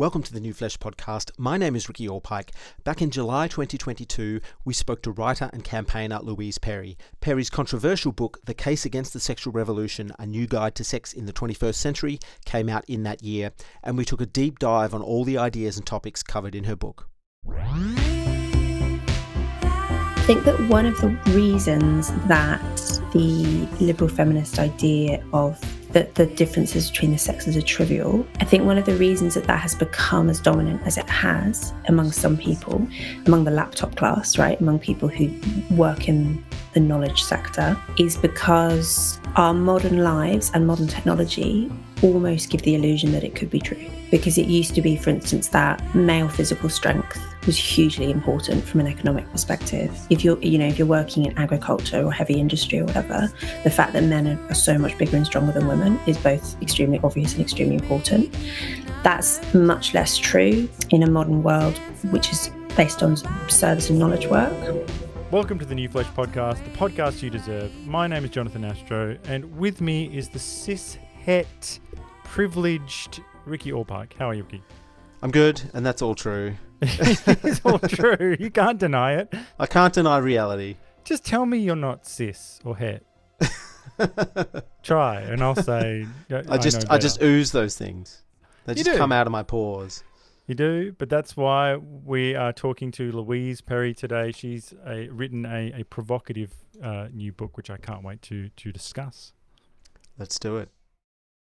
Welcome to the New Flesh podcast. My name is Ricky Allpike. Back in July 2022, we spoke to writer and campaigner Louise Perry. Perry's controversial book, The Case Against the Sexual Revolution A New Guide to Sex in the 21st Century, came out in that year, and we took a deep dive on all the ideas and topics covered in her book. I think that one of the reasons that the liberal feminist idea of that the differences between the sexes are trivial. I think one of the reasons that that has become as dominant as it has among some people, among the laptop class, right, among people who work in the knowledge sector, is because our modern lives and modern technology almost give the illusion that it could be true. Because it used to be, for instance, that male physical strength was hugely important from an economic perspective. If you're, you know, if you're working in agriculture or heavy industry or whatever, the fact that men are, so much bigger and stronger than women is both extremely obvious and extremely important. That's much less true in a modern world, which is based on service and knowledge work. Welcome to the New Flesh Podcast, the podcast you deserve. My name is Jonathan Astro, and with me is the cis het privileged Ricky Allpike. How are you, Ricky? I'm good, and that's all true. it's all true. You can't deny it. I can't deny reality. Just tell me you're not cis or het. Try, and I'll say. I just, I, I, just ooze those things. They just come out of my pores. You do, but that's why we are talking to Louise Perry today. She's a, written a, a provocative uh, new book, which I can't wait to to discuss. Let's do it.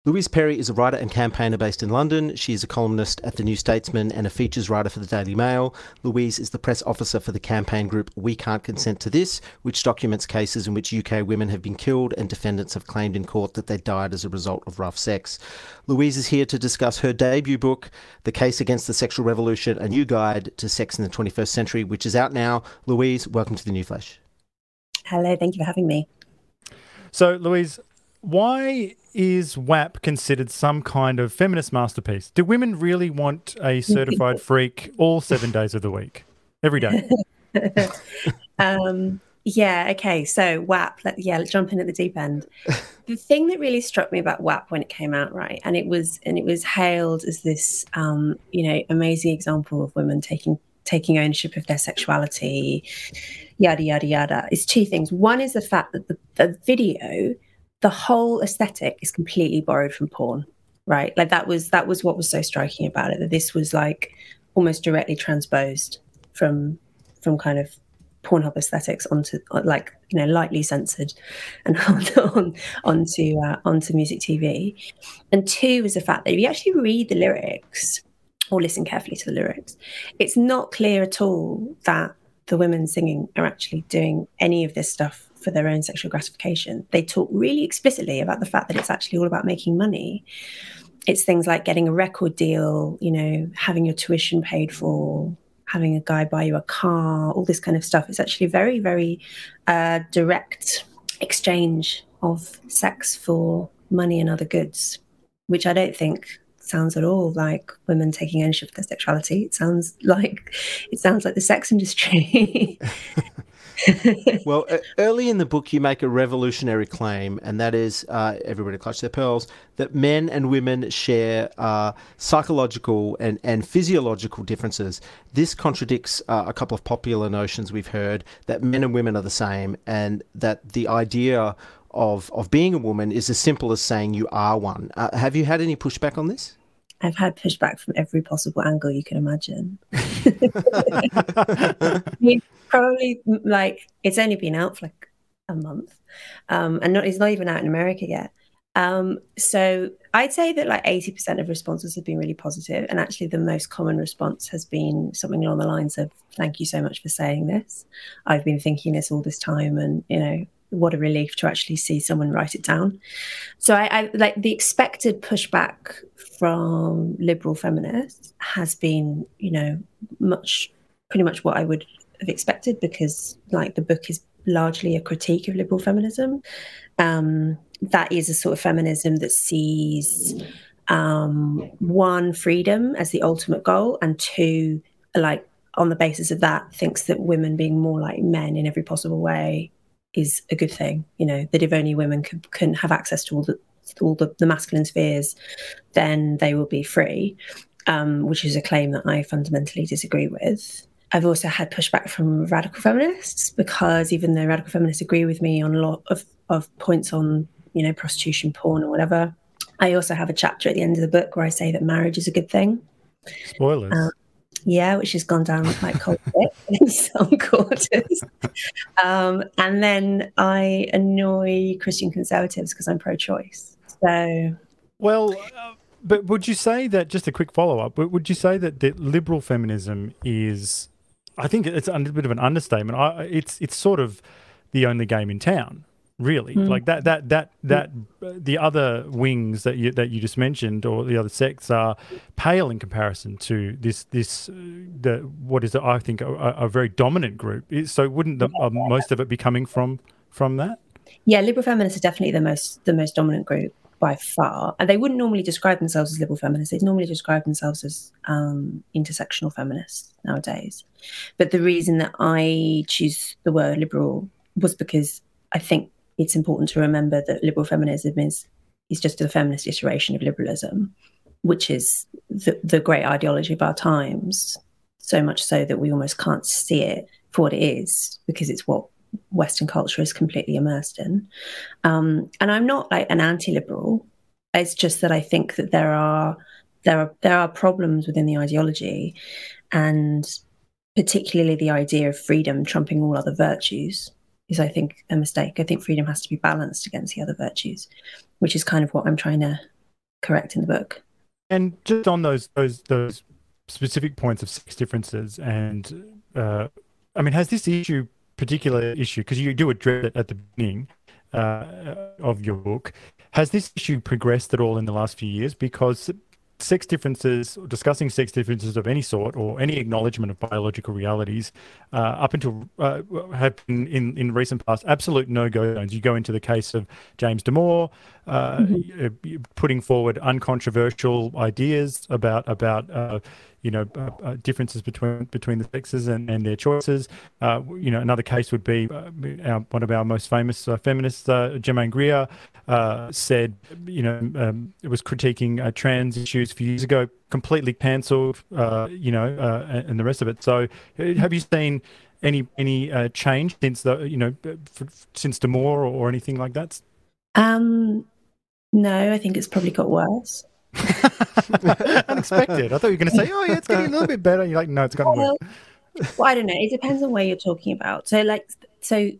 Louise Perry is a writer and campaigner based in London. She is a columnist at The New Statesman and a features writer for the Daily Mail. Louise is the press officer for the campaign group We Can't Consent to This, which documents cases in which UK women have been killed and defendants have claimed in court that they died as a result of rough sex. Louise is here to discuss her debut book, The Case Against the Sexual Revolution A New Guide to Sex in the 21st Century, which is out now. Louise, welcome to The New Flesh. Hello, thank you for having me. So, Louise, why is WAP considered some kind of feminist masterpiece? Do women really want a certified freak all seven days of the week, every day? um, yeah, okay. So WAP, let, yeah, let's jump in at the deep end. the thing that really struck me about WAP when it came out, right, and it was and it was hailed as this, um, you know, amazing example of women taking taking ownership of their sexuality, yada yada yada. Is two things. One is the fact that the, the video the whole aesthetic is completely borrowed from porn right? Like that was that was what was so striking about it that this was like almost directly transposed from from kind of Pornhub aesthetics onto like you know lightly censored and on, onto uh, onto music TV, and two is the fact that if you actually read the lyrics or listen carefully to the lyrics, it's not clear at all that the women singing are actually doing any of this stuff for their own sexual gratification. They talk really explicitly about the fact that it's actually all about making money. It's things like getting a record deal, you know, having your tuition paid for, having a guy buy you a car, all this kind of stuff. It's actually very, very uh, direct exchange of sex for money and other goods, which I don't think sounds at all like women taking ownership of their sexuality. It sounds like it sounds like the sex industry. well, early in the book, you make a revolutionary claim, and that is uh, everybody clutch their pearls that men and women share uh, psychological and, and physiological differences. This contradicts uh, a couple of popular notions we've heard that men and women are the same, and that the idea of, of being a woman is as simple as saying you are one. Uh, have you had any pushback on this? I've had pushback from every possible angle you can imagine. I mean, probably like it's only been out for like a month, um, and not, it's not even out in America yet. Um, so I'd say that like 80% of responses have been really positive, and actually the most common response has been something along the lines of "Thank you so much for saying this. I've been thinking this all this time, and you know." What a relief to actually see someone write it down. So I, I like the expected pushback from liberal feminists has been, you know, much pretty much what I would have expected because like the book is largely a critique of liberal feminism. Um, that is a sort of feminism that sees um, one freedom as the ultimate goal, and two, like on the basis of that, thinks that women being more like men in every possible way is a good thing. You know that if only women could, can have access to all the all the, the masculine spheres, then they will be free. um, which is a claim that I fundamentally disagree with. I've also had pushback from radical feminists because even though radical feminists agree with me on a lot of, of points on, you know, prostitution, porn, or whatever, I also have a chapter at the end of the book where I say that marriage is a good thing. Spoilers. Uh, yeah, which has gone down like cold in some quarters. Um, and then I annoy Christian conservatives because I'm pro-choice. So, well, uh, but would you say that just a quick follow-up? Would you say that, that liberal feminism is? I think it's a bit of an understatement. I, it's it's sort of the only game in town really? Mm. like that that that that uh, the other wings that you that you just mentioned or the other sects are pale in comparison to this this uh, the what is it, I think a, a, very dominant group. So wouldn't the, uh, most of it be coming from from that? Yeah liberal feminists are definitely the most the most dominant group by far. And they wouldn't normally describe themselves as liberal feminists. They'd normally describe themselves as um, intersectional feminists nowadays. But the reason that i choose the word liberal was because i think it's important to remember that liberal feminism is is just a feminist iteration of liberalism, which is the, the great ideology of our times. So much so that we almost can't see it for what it is because it's what Western culture is completely immersed in. Um, and I'm not like an anti-liberal. It's just that I think that there are there are there are problems within the ideology, and particularly the idea of freedom trumping all other virtues is, I think, a mistake. I think freedom has to be balanced against the other virtues, which is kind of what I'm trying to correct in the book. And just on those those those specific points of sex differences, and uh, I mean, has this issue, particular issue, because you do address it at the beginning uh, of your book, has this issue progressed at all in the last few years? Because sex differences, discussing sex differences of any sort, or any acknowledgement of biological realities, uh, up until uh, have been in, in recent past absolute no go zones. You go into the case of James Damore, uh, mm-hmm. putting forward uncontroversial ideas about about uh, you know uh, uh, differences between between the sexes and, and their choices. Uh, you know, another case would be uh, our, one of our most famous uh, feminists, Germaine Greer, said, you know, um, it was critiquing trans issues a few years ago, completely cancelled, you know, and, the rest of it. So, have you seen? Any any change since the you know since Damore or, or anything like that? Um, no, I think it's probably got worse. Unexpected. I thought you were going to say, "Oh, yeah, it's getting a little bit better." You're like, "No, it's gotten well, worse." well, I don't know. It depends on where you're talking about. So, like, so,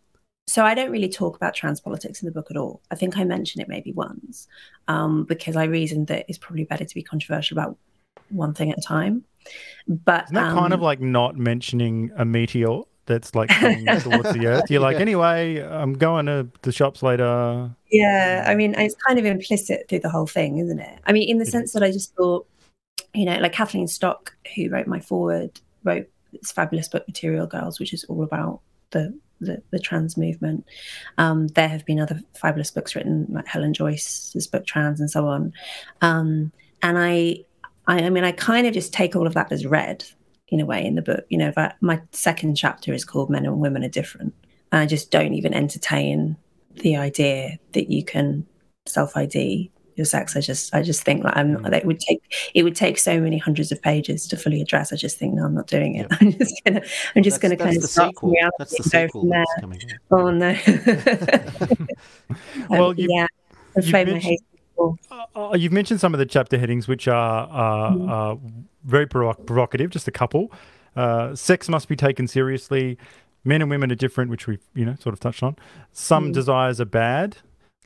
so I don't really talk about trans politics in the book at all. I think I mention it maybe once um, because I reasoned that it's probably better to be controversial about one thing at a time. But Isn't that um, kind of like not mentioning a meteor? That's like coming towards the earth. You're like, yeah. anyway, I'm going to the shops later. Yeah, I mean, it's kind of implicit through the whole thing, isn't it? I mean, in the it sense is. that I just thought, you know, like Kathleen Stock, who wrote my foreword, wrote this fabulous book, Material Girls, which is all about the the, the trans movement. Um, there have been other fabulous books written, like Helen Joyce's book Trans and so on. Um, and I, I, I mean, I kind of just take all of that as read in a way in the book. You know, I, my second chapter is called Men and Women Are Different. And I just don't even entertain the idea that you can self ID your sex. I just I just think like I'm mm. that would take it would take so many hundreds of pages to fully address. I just think no, I'm not doing it. Yeah. I'm just gonna I'm just that's, gonna kind of start sequel. reality that's the go from there. Oh no. well, you, yeah, uh, uh, you've mentioned some of the chapter headings, which are, are, are very provocative. Just a couple. Uh, sex must be taken seriously. Men and women are different, which we you know sort of touched on. Some mm. desires are bad.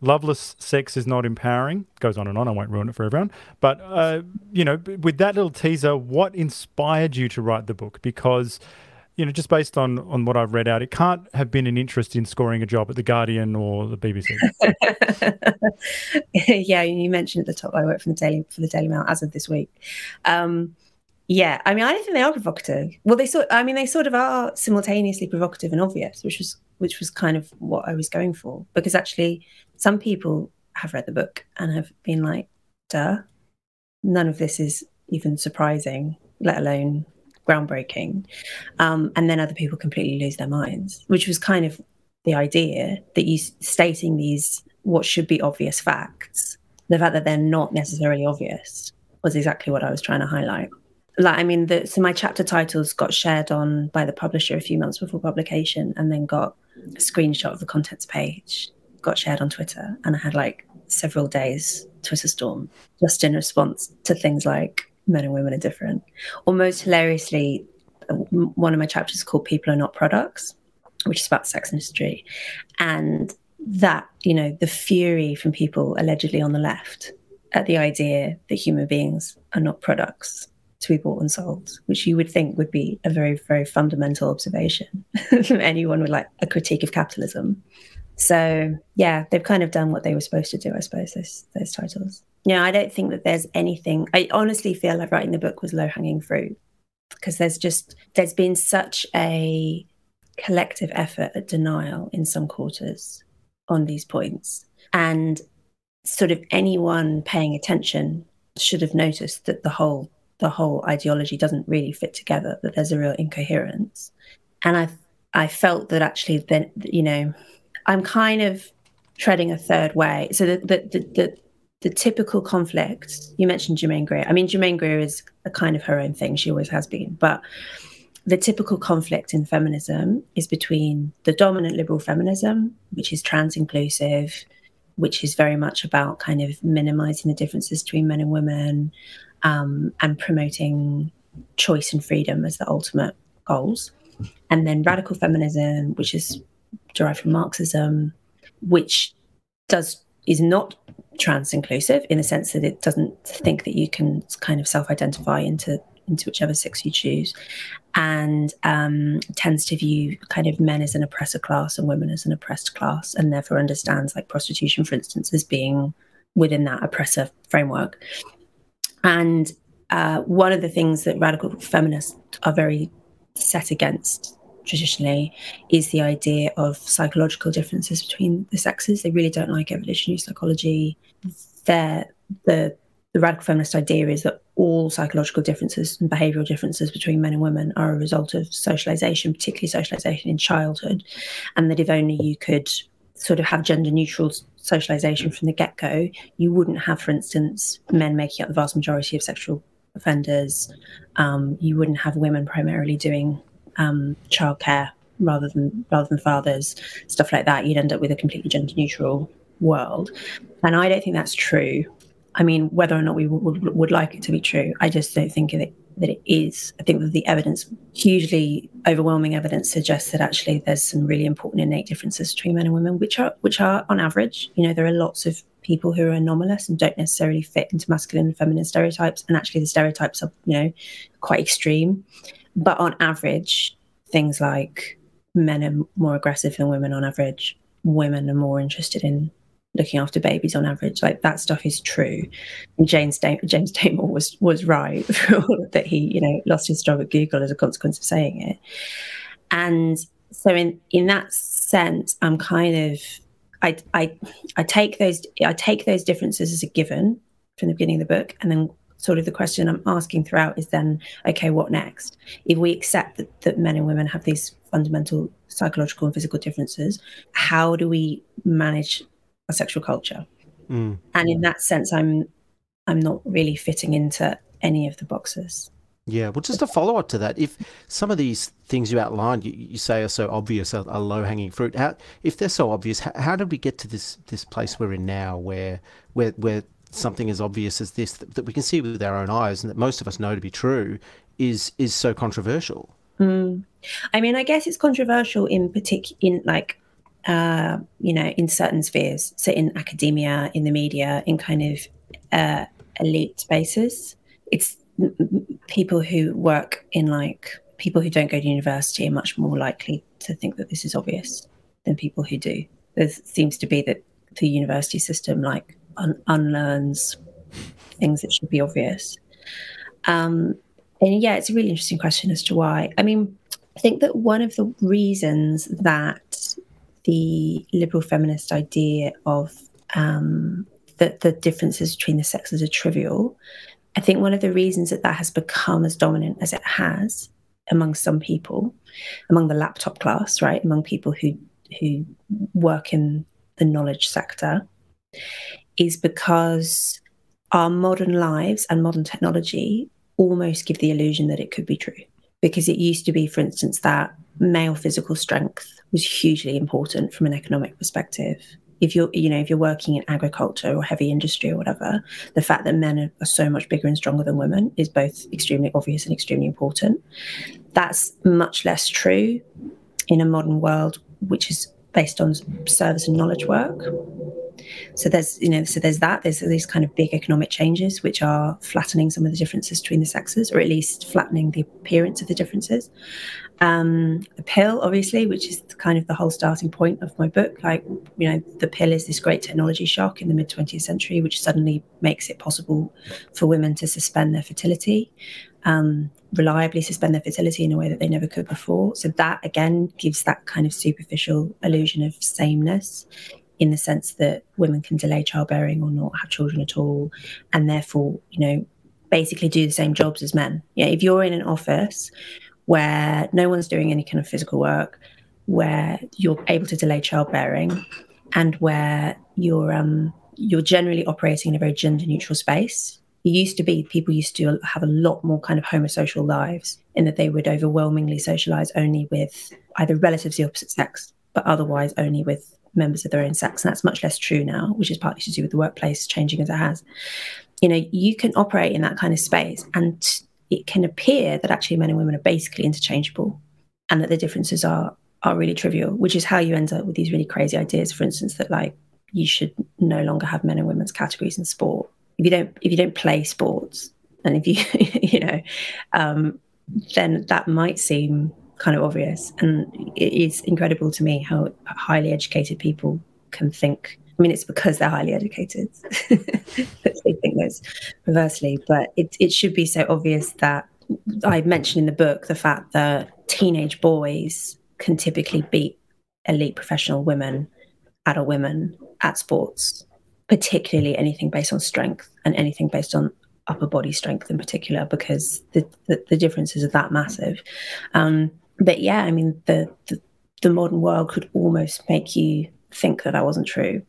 Loveless sex is not empowering. Goes on and on. I won't ruin it for everyone. But uh, you know, with that little teaser, what inspired you to write the book? Because you know, just based on on what I've read out, it can't have been an interest in scoring a job at the Guardian or the BBC. yeah, you mentioned at the top I work for the Daily for the Daily Mail as of this week. Um, yeah, I mean, I don't think they are provocative. Well, they sort. I mean, they sort of are simultaneously provocative and obvious, which was which was kind of what I was going for. Because actually, some people have read the book and have been like, "Duh, none of this is even surprising, let alone groundbreaking. Um, and then other people completely lose their minds, which was kind of the idea that you stating these what should be obvious facts, the fact that they're not necessarily obvious was exactly what I was trying to highlight. Like, I mean, the, so my chapter titles got shared on by the publisher a few months before publication, and then got a screenshot of the contents page, got shared on Twitter, and I had like several days Twitter storm just in response to things like men and women are different. Or most hilariously, one of my chapters is called "People Are Not Products," which is about sex industry, and that you know the fury from people allegedly on the left at the idea that human beings are not products to be bought and sold, which you would think would be a very, very fundamental observation from anyone with like a critique of capitalism. So yeah, they've kind of done what they were supposed to do, I suppose, those those titles. Yeah, I don't think that there's anything. I honestly feel like writing the book was low hanging fruit because there's just there's been such a collective effort at denial in some quarters on these points. And sort of anyone paying attention should have noticed that the whole the whole ideology doesn't really fit together that there's a real incoherence. And i i felt that actually then you know i'm kind of treading a third way. So the the the, the, the typical conflict you mentioned Germaine Greer. I mean, Germaine Greer is a kind of her own thing. She always has been. But the typical conflict in feminism is between the dominant liberal feminism, which is trans inclusive, which is very much about kind of minimizing the differences between men and women um, and promoting choice and freedom as the ultimate goals. And then radical feminism, which is derived from Marxism, which does is not trans inclusive in the sense that it doesn't think that you can kind of self identify into into whichever sex you choose, and um, tends to view kind of men as an oppressor class and women as an oppressed class, and therefore understands like prostitution, for instance, as being within that oppressor framework. And uh, one of the things that radical feminists are very set against traditionally is the idea of psychological differences between the sexes. They really don't like evolutionary psychology. The the radical feminist idea is that all psychological differences and behavioral differences between men and women are a result of socialization, particularly socialization in childhood, and that if only you could sort of have gender neutral socialization from the get go, you wouldn't have, for instance, men making up the vast majority of sexual offenders. Um, you wouldn't have women primarily doing um, childcare rather than rather than fathers, stuff like that. You'd end up with a completely gender neutral world, and I don't think that's true. I mean, whether or not we would, would, would like it to be true, I just don't think it, that it is. I think that the evidence, hugely overwhelming evidence, suggests that actually there's some really important innate differences between men and women, which are which are on average. You know, there are lots of people who are anomalous and don't necessarily fit into masculine and feminine stereotypes, and actually the stereotypes are you know quite extreme. But on average, things like men are more aggressive than women on average. Women are more interested in looking after babies on average. Like that stuff is true. And James da- James Damore was was right that he you know lost his job at Google as a consequence of saying it. And so in in that sense, I'm kind of I I I take those I take those differences as a given from the beginning of the book, and then sort of the question I'm asking throughout is then okay, what next? If we accept that, that men and women have these fundamental psychological and physical differences, how do we manage sexual culture. Mm. And in that sense, I'm I'm not really fitting into any of the boxes. Yeah, well, just a follow up to that, if some of these things you outlined, you, you say are so obvious, are, are low hanging fruit. How, if they're so obvious, how, how, did we get to this this place we're in now, where where where something as obvious as this that, that we can see with our own eyes and that most of us know to be true is is so controversial? Mm. I mean, I guess it's controversial in particular in like uh, you know, in certain spheres, so in academia, in the media, in kind of uh, elite spaces. It's people who work in like people who don't go to university are much more likely to think that this is obvious than people who do. There seems to be that the university system like un- unlearns things that should be obvious. Um, and yeah, it's a really interesting question as to why. I mean, I think that one of the reasons that the liberal feminist idea of um, that the differences between the sexes are trivial. I think one of the reasons that that has become as dominant as it has among some people, among the laptop class, right, among people who who work in the knowledge sector, is because our modern lives and modern technology almost give the illusion that it could be true. Because it used to be, for instance, that male physical strength was hugely important from an economic perspective. If you're, you know, if you're working in agriculture or heavy industry or whatever, the fact that men are so much bigger and stronger than women is both extremely obvious and extremely important. That's much less true in a modern world, which is based on service and knowledge work. So there's, you know, so there's that. There's these kind of big economic changes which are flattening some of the differences between the sexes, or at least flattening the appearance of the differences. Um, the pill, obviously, which is kind of the whole starting point of my book. Like, you know, the pill is this great technology shock in the mid 20th century, which suddenly makes it possible for women to suspend their fertility um, reliably suspend their fertility in a way that they never could before. So that again gives that kind of superficial illusion of sameness in the sense that women can delay childbearing or not have children at all, and therefore, you know, basically do the same jobs as men. Yeah, if you're in an office where no one's doing any kind of physical work, where you're able to delay childbearing, and where you're um, you're generally operating in a very gender neutral space, it used to be people used to have a lot more kind of homosocial lives in that they would overwhelmingly socialize only with either relatives of the opposite sex, but otherwise only with members of their own sex. And that's much less true now, which is partly to do with the workplace changing as it has. You know, you can operate in that kind of space and it can appear that actually men and women are basically interchangeable and that the differences are are really trivial, which is how you end up with these really crazy ideas, for instance, that like you should no longer have men and women's categories in sport if you don't if you don't play sports and if you you know um, then that might seem kind of obvious and it is incredible to me how highly educated people can think i mean it's because they're highly educated that they think this perversely but it, it should be so obvious that i mentioned in the book the fact that teenage boys can typically beat elite professional women adult women at sports particularly anything based on strength and anything based on upper body strength in particular, because the, the, the differences are that massive. Um, but yeah, I mean, the, the, the modern world could almost make you think that that wasn't true.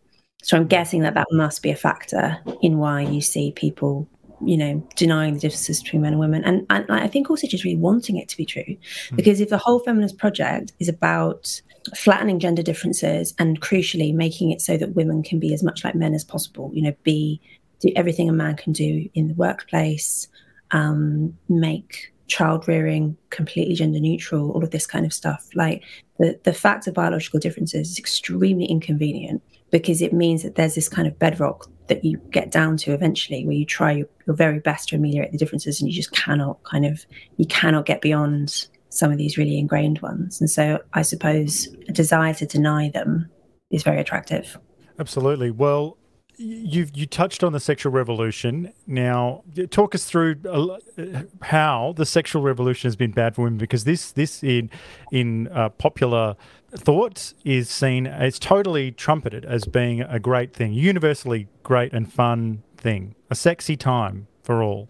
So I'm guessing that that must be a factor in why you see people, you know, denying the differences between men and women, and, and I think also just really wanting it to be true, mm. because if the whole feminist project is about flattening gender differences and crucially making it so that women can be as much like men as possible you know be do everything a man can do in the workplace um, make child rearing completely gender neutral all of this kind of stuff like the, the fact of biological differences is extremely inconvenient because it means that there's this kind of bedrock that you get down to eventually where you try your, your very best to ameliorate the differences and you just cannot kind of you cannot get beyond some of these really ingrained ones. And so I suppose a desire to deny them is very attractive. Absolutely. Well, you you touched on the sexual revolution. Now, talk us through how the sexual revolution has been bad for women, because this this in in uh, popular thought is seen as totally trumpeted as being a great thing, universally great and fun thing, a sexy time for all.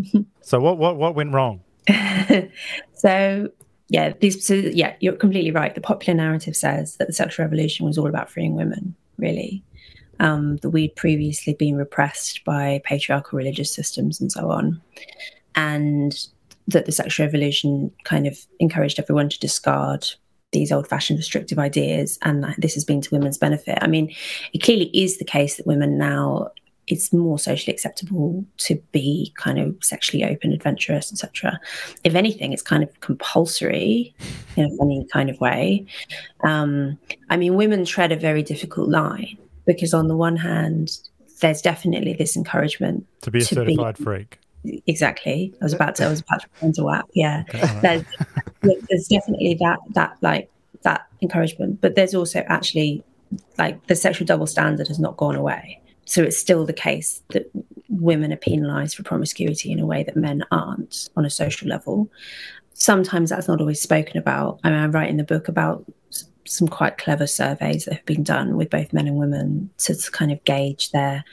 so, what what what went wrong? so yeah, these so yeah, you're completely right. The popular narrative says that the sexual revolution was all about freeing women, really. Um, that we'd previously been repressed by patriarchal religious systems and so on. And that the sexual revolution kind of encouraged everyone to discard these old fashioned restrictive ideas and that this has been to women's benefit. I mean, it clearly is the case that women now it's more socially acceptable to be kind of sexually open, adventurous, etc. If anything, it's kind of compulsory in a funny kind of way. Um, I mean, women tread a very difficult line because, on the one hand, there's definitely this encouragement to be a to certified be, freak. Exactly. I was about to. I was about to go into WAP. Yeah. Okay, right. there's, there's definitely that that like that encouragement, but there's also actually like the sexual double standard has not gone away so it's still the case that women are penalized for promiscuity in a way that men aren't on a social level. Sometimes that's not always spoken about. I mean, I write in the book about some quite clever surveys that have been done with both men and women to, kind of gauge their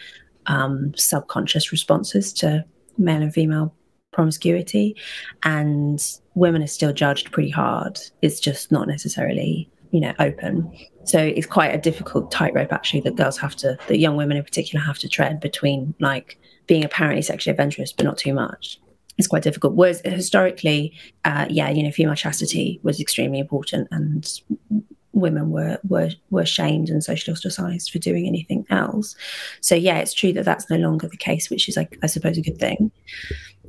um, subconscious responses to male and female promiscuity. And women are still judged pretty hard. It's just not necessarily, you know, open. So it's quite a difficult tightrope actually that girls have to, that young women in particular have to tread between like being apparently sexually adventurous, but not too much. It's quite difficult. Whereas historically, uh, yeah, you know, female chastity was extremely important, and women were were were shamed and socially ostracized for doing anything else. So yeah, it's true that that's no longer the case, which is like I suppose a good thing,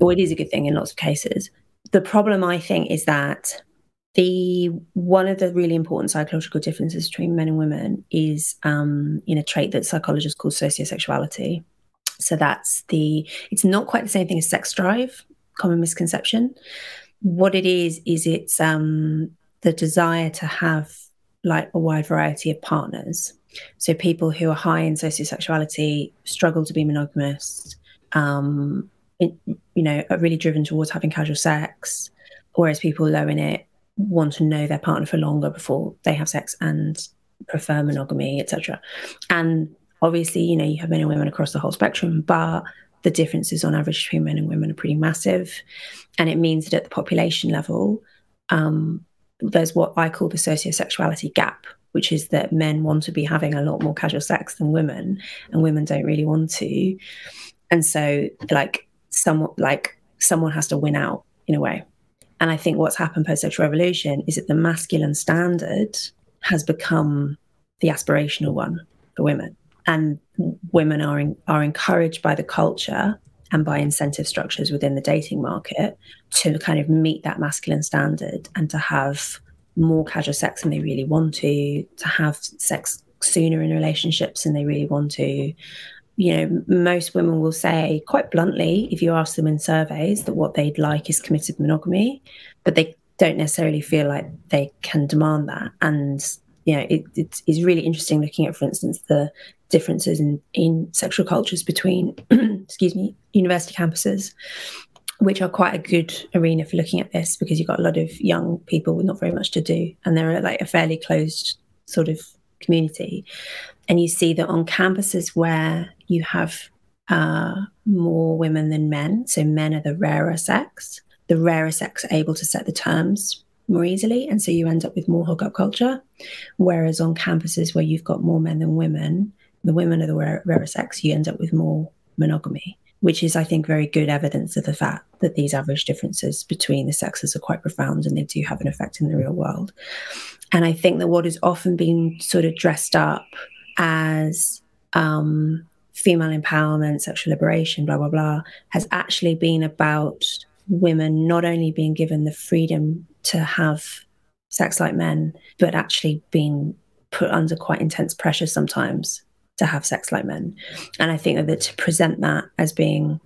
or it is a good thing in lots of cases. The problem I think is that the one of the really important psychological differences between men and women is um, in a trait that psychologists call sociosexuality. So that's the it's not quite the same thing as sex drive, common misconception. What it is is it's um, the desire to have like a wide variety of partners. So people who are high in sociosexuality struggle to be monogamous. Um, it, you know, are really driven towards having casual sex, whereas people low in it want to know their partner for longer before they have sex and prefer monogamy, etc. And obviously, you know, you have men and women across the whole spectrum, but the differences on average between men and women are pretty massive. And it means that at the population level, um, there's what I call the sociosexuality gap, which is that men want to be having a lot more casual sex than women, and women don't really want to. And so, like, someone like someone has to win out in a way. And I think what's happened post sexual revolution is that the masculine standard has become the aspirational one for women. And women are, in, are encouraged by the culture and by incentive structures within the dating market to kind of meet that masculine standard and to have more casual sex than they really want to, to have sex sooner in relationships than they really want to, you know, most women will say quite bluntly, if you ask them in surveys, that what they'd like is committed monogamy, but they don't necessarily feel like they can demand that. And, you know, it, it is really interesting looking at, for instance, the differences in, in sexual cultures between, excuse me, university campuses, which are quite a good arena for looking at this because you've got a lot of young people with not very much to do. And they're like a fairly closed sort of community. And you see that on campuses where you have uh, more women than men, so men are the rarer sex, the rarer sex are able to set the terms more easily. And so you end up with more hookup culture. Whereas on campuses where you've got more men than women, the women are the rarer sex, you end up with more monogamy, which is, I think, very good evidence of the fact that these average differences between the sexes are quite profound and they do have an effect in the real world. And I think that what has often been sort of dressed up as um, female empowerment, sexual liberation, blah, blah, blah, has actually been about women not only being given the freedom to have sex like men, but actually being put under quite intense pressure sometimes to have sex like men. And I think that to present that as being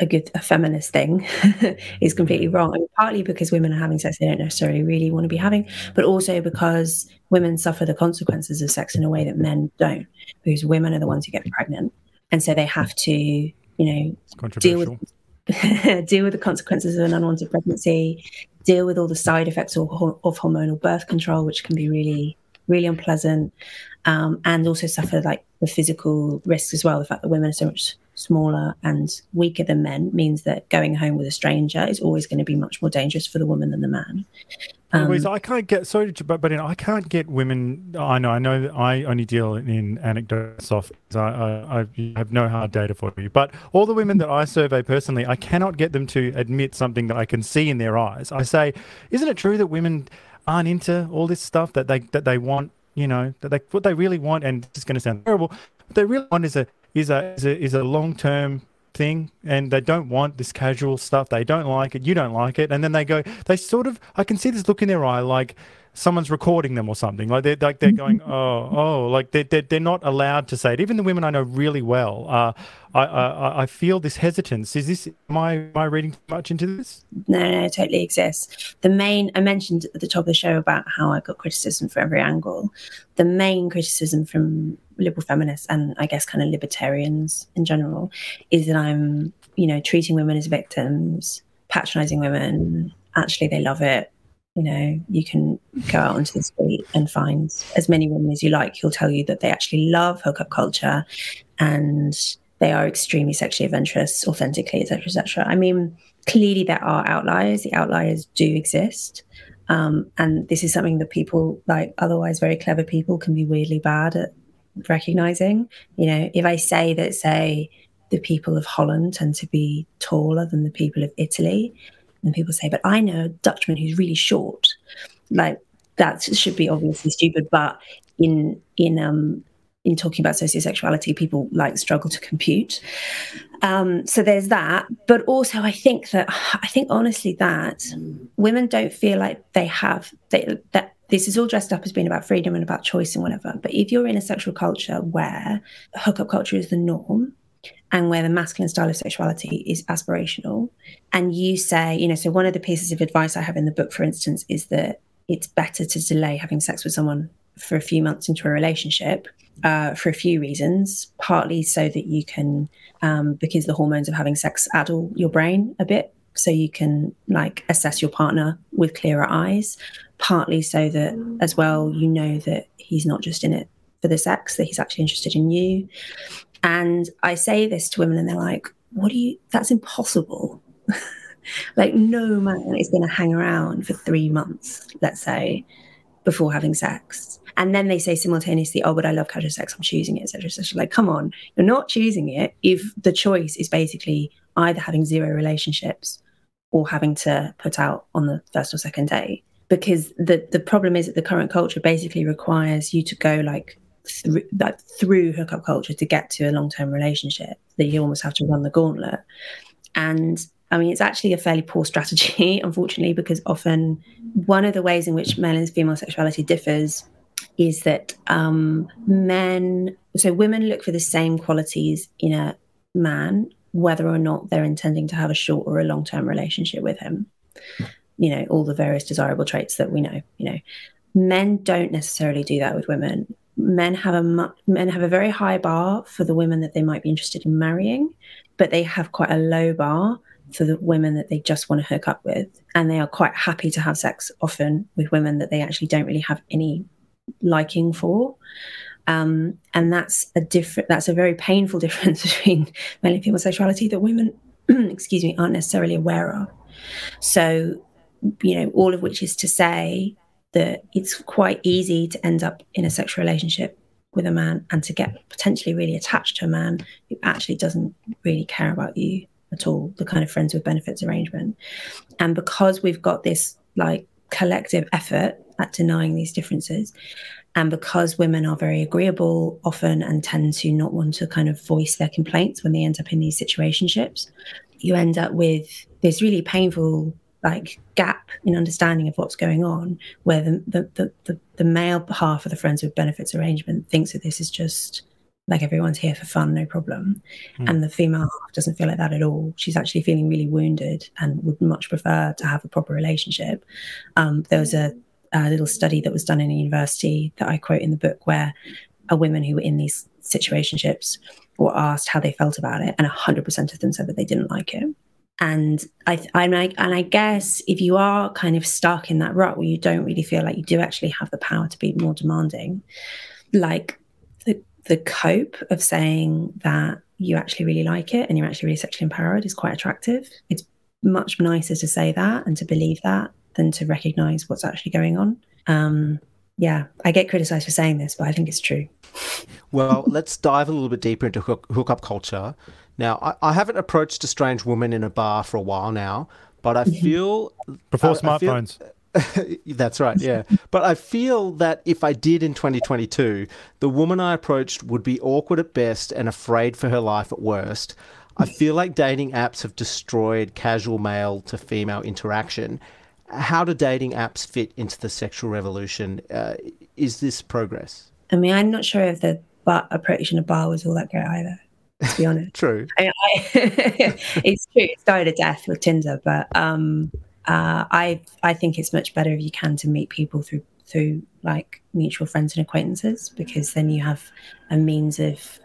a good a feminist thing is completely wrong. Mean, partly because women are having sex they don't necessarily really want to be having, but also because women suffer the consequences of sex in a way that men don't, because women are the ones who get pregnant, and so they have to, you know, deal with deal with the consequences of an unwanted pregnancy, deal with all the side effects of, of hormonal birth control, which can be really really unpleasant, um, and also suffer like the physical risks as well. The fact that women are so much smaller and weaker than men means that going home with a stranger is always going to be much more dangerous for the woman than the man. Um, I can't get sorry, but but I can't get women. I know, I know that I only deal in anecdotes. Off, I, I, I have no hard data for you. But all the women that I survey personally, I cannot get them to admit something that I can see in their eyes. I say, isn't it true that women aren't into all this stuff that they that they want? You know, that they what they really want, and it's going to sound terrible. What they really want is a is a is a, is a long term thing and they don't want this casual stuff they don't like it you don't like it and then they go they sort of i can see this look in their eye like someone's recording them or something. Like they're like they're going, oh, oh, like they're, they're, they're not allowed to say it. Even the women I know really well, uh, I, I I feel this hesitance. Is this am I am I reading too much into this? No, no, it totally exists. The main I mentioned at the top of the show about how I got criticism from every angle. The main criticism from liberal feminists and I guess kind of libertarians in general is that I'm you know treating women as victims, patronizing women. Actually, they love it you know, you can go out onto the street and find as many women as you like who'll tell you that they actually love hookup culture and they are extremely sexually adventurous, authentically, etc., etc. I mean, clearly there are outliers. The outliers do exist. Um, and this is something that people like otherwise very clever people can be weirdly bad at recognizing. You know, if I say that, say, the people of Holland tend to be taller than the people of Italy. And people say, but I know a Dutchman who's really short. Like that should be obviously stupid, but in in um in talking about sociosexuality, people like struggle to compute. Um, so there's that, but also I think that I think honestly that women don't feel like they have they, that this is all dressed up as being about freedom and about choice and whatever. But if you're in a sexual culture where hookup culture is the norm, and where the masculine style of sexuality is aspirational, and you say, you know, so one of the pieces of advice I have in the book, for instance, is that it's better to delay having sex with someone for a few months into a relationship uh, for a few reasons. Partly so that you can, um, because the hormones of having sex addle your brain a bit, so you can like assess your partner with clearer eyes. Partly so that mm. as well, you know that he's not just in it for the sex, that he's actually interested in you. And I say this to women, and they're like, "What do you? That's impossible." like no man is going to hang around for three months, let's say, before having sex. And then they say simultaneously, oh, but I love casual sex, I'm choosing it, etc. etc. Like, come on, you're not choosing it if the choice is basically either having zero relationships or having to put out on the first or second day. Because the, the problem is that the current culture basically requires you to go like through like through hookup culture to get to a long-term relationship that you almost have to run the gauntlet. And I mean, it's actually a fairly poor strategy, unfortunately, because often one of the ways in which male and female sexuality differs is that um, men, so women look for the same qualities in a man, whether or not they're intending to have a short or a long term relationship with him. You know, all the various desirable traits that we know, you know. Men don't necessarily do that with women. Men have a mu- men have a very high bar for the women that they might be interested in marrying, but they have quite a low bar for the women that they just want to hook up with. And they are quite happy to have sex often with women that they actually don't really have any liking for. Um, and that's a different, that's a very painful difference between male and female sexuality that women, excuse me, aren't necessarily aware of. So, you know, all of which is to say that it's quite easy to end up in a sexual relationship with a man and to get potentially really attached to a man who actually doesn't really care about you at all, the kind of friends with benefits arrangement. And because we've got this like collective effort at denying these differences, and because women are very agreeable often and tend to not want to kind of voice their complaints when they end up in these situationships, you end up with this really painful like gap in understanding of what's going on where the the, the, the, the male half of the friends with benefits arrangement thinks that this is just like everyone's here for fun, no problem. Mm. And the female half doesn't feel like that at all. She's actually feeling really wounded and would much prefer to have a proper relationship. Um, there was a, a, little study that was done in a university that I quote in the book where a women who were in these situationships were asked how they felt about it, and 100% of them said that they didn't like it. And I, like, and I guess if you are kind of stuck in that rut where you don't really feel like you do actually have the power to be more demanding, like the cope of saying that you actually really like it and you're actually really sexually empowered is quite attractive. It's much nicer to say that and to believe that than to recognize what's actually going on. Um, yeah, I get criticized for saying this, but I think it's true. Well, let's dive a little bit deeper into hook, hookup culture. Now, I, I, haven't approached a strange woman in a bar for a while now, but I feel before I, smartphones. I feel, That's right, yeah. but I feel that if I did in 2022, the woman I approached would be awkward at best and afraid for her life at worst. I feel like dating apps have destroyed casual male to female interaction. How do dating apps fit into the sexual revolution? Uh, is this progress? I mean, I'm not sure if the bar approach in a bar was all that great either. To be honest, true. I, I, it's true. It died a death with Tinder, but um, uh, I I think it's much better if you can to meet people through through like mutual friends and acquaintances because then you have a means of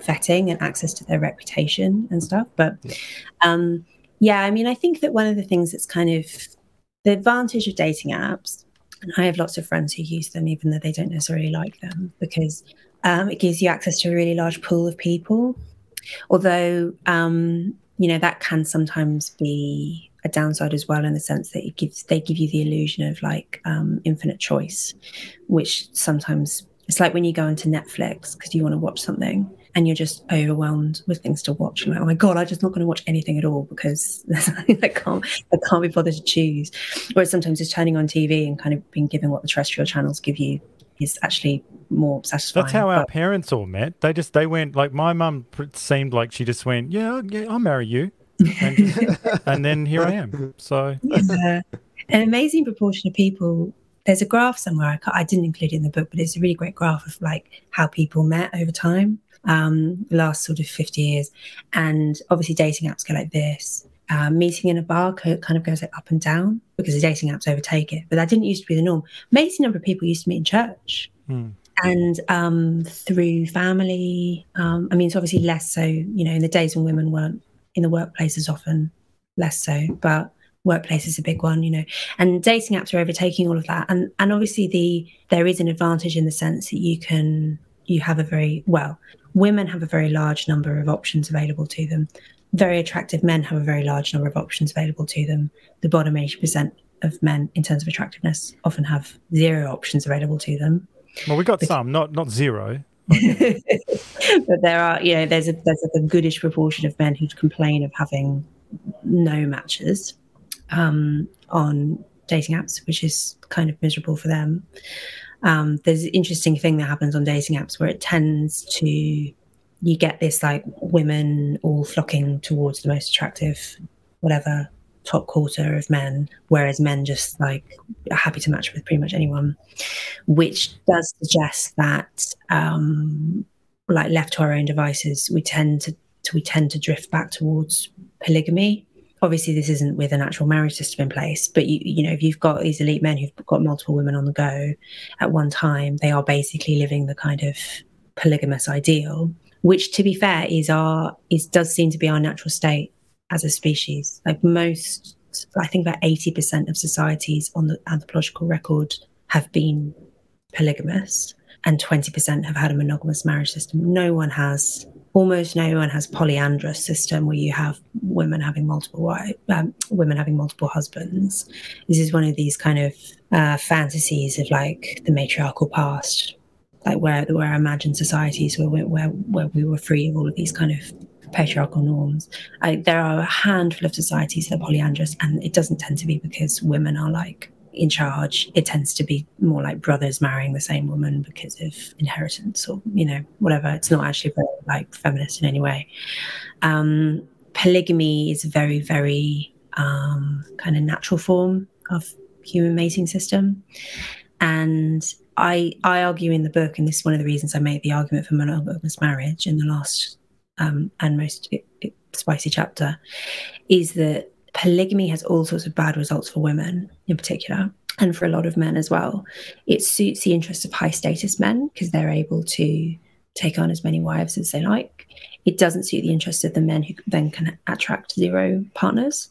vetting and access to their reputation and stuff. But yeah. Um, yeah, I mean, I think that one of the things that's kind of the advantage of dating apps, and I have lots of friends who use them even though they don't necessarily like them because um, it gives you access to a really large pool of people. Although, um, you know, that can sometimes be a downside as well in the sense that it gives they give you the illusion of like um, infinite choice, which sometimes it's like when you go into Netflix because you want to watch something and you're just overwhelmed with things to watch. You're like, oh my god, I'm just not going to watch anything at all because I can't, I can't be bothered to choose. Whereas sometimes just turning on TV and kind of being given what the terrestrial channels give you is actually more satisfying. That's how our but, parents all met. They just they went like my mum seemed like she just went, yeah, yeah, I'll marry you, and, just, and then here I am. So yeah. an amazing proportion of people. There's a graph somewhere I, I didn't include it in the book, but it's a really great graph of like how people met over time um, last sort of 50 years. And obviously, dating apps go like this. Uh, meeting in a bar kind of goes like up and down because the dating apps overtake it. But that didn't used to be the norm. Amazing number of people used to meet in church. Hmm. And um, through family, um, I mean, it's obviously less so, you know, in the days when women weren't in the workplace as often, less so, but workplace is a big one, you know, and dating apps are overtaking all of that. And, and obviously the, there is an advantage in the sense that you can, you have a very, well, women have a very large number of options available to them. Very attractive men have a very large number of options available to them. The bottom 80% of men, in terms of attractiveness, often have zero options available to them. Well, we got because, some, not not zero. but there are, you know, there's a there's a goodish proportion of men who complain of having no matches um, on dating apps, which is kind of miserable for them um, there's an interesting thing that happens on dating apps where it tends to you get this like women all flocking towards the most attractive whatever top quarter of men whereas men just like are happy to match with pretty much anyone which does suggest that um like left to our own devices we tend to, to we tend to drift back towards polygamy. Obviously this isn't with an actual marriage system in place but you you know if you've got these elite men who've got multiple women on the go at one time they are basically living the kind of polygamous ideal which to be fair is our is does seem to be our natural state as a species. Like most i think about 80% of societies on the anthropological record have been polygamous and 20% have had a monogamous marriage system. No one has almost no one has polyandrous system where you have women having multiple wives, um, women having multiple husbands. This is one of these kind of uh, fantasies of like the matriarchal past, like where where I imagined societies where where where we were free of all of these kind of patriarchal norms. I, there are a handful of societies that are polyandrous, and it doesn't tend to be because women are like in charge, it tends to be more like brothers marrying the same woman because of inheritance or, you know, whatever. It's not actually very like feminist in any way. Um, polygamy is a very, very um, kind of natural form of human mating system. And I, I argue in the book, and this is one of the reasons I made the argument for monogamous marriage in the last um, and most spicy chapter, is that polygamy has all sorts of bad results for women in particular and for a lot of men as well. It suits the interests of high status men because they're able to take on as many wives as they like. It doesn't suit the interests of the men who then can attract zero partners.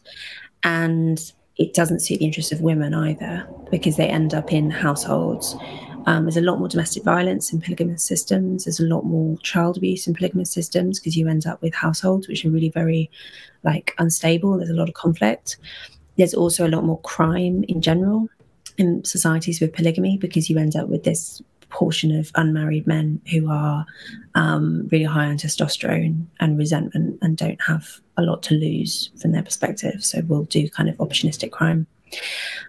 And it doesn't suit the interests of women either because they end up in households um, there's a lot more domestic violence in polygamous systems. There's a lot more child abuse in polygamous systems because you end up with households which are really very like unstable. There's a lot of conflict. There's also a lot more crime in general in societies with polygamy because you end up with this portion of unmarried men who are um, really high on testosterone and resentment and don't have a lot to lose from their perspective. So we'll do kind of opportunistic crime.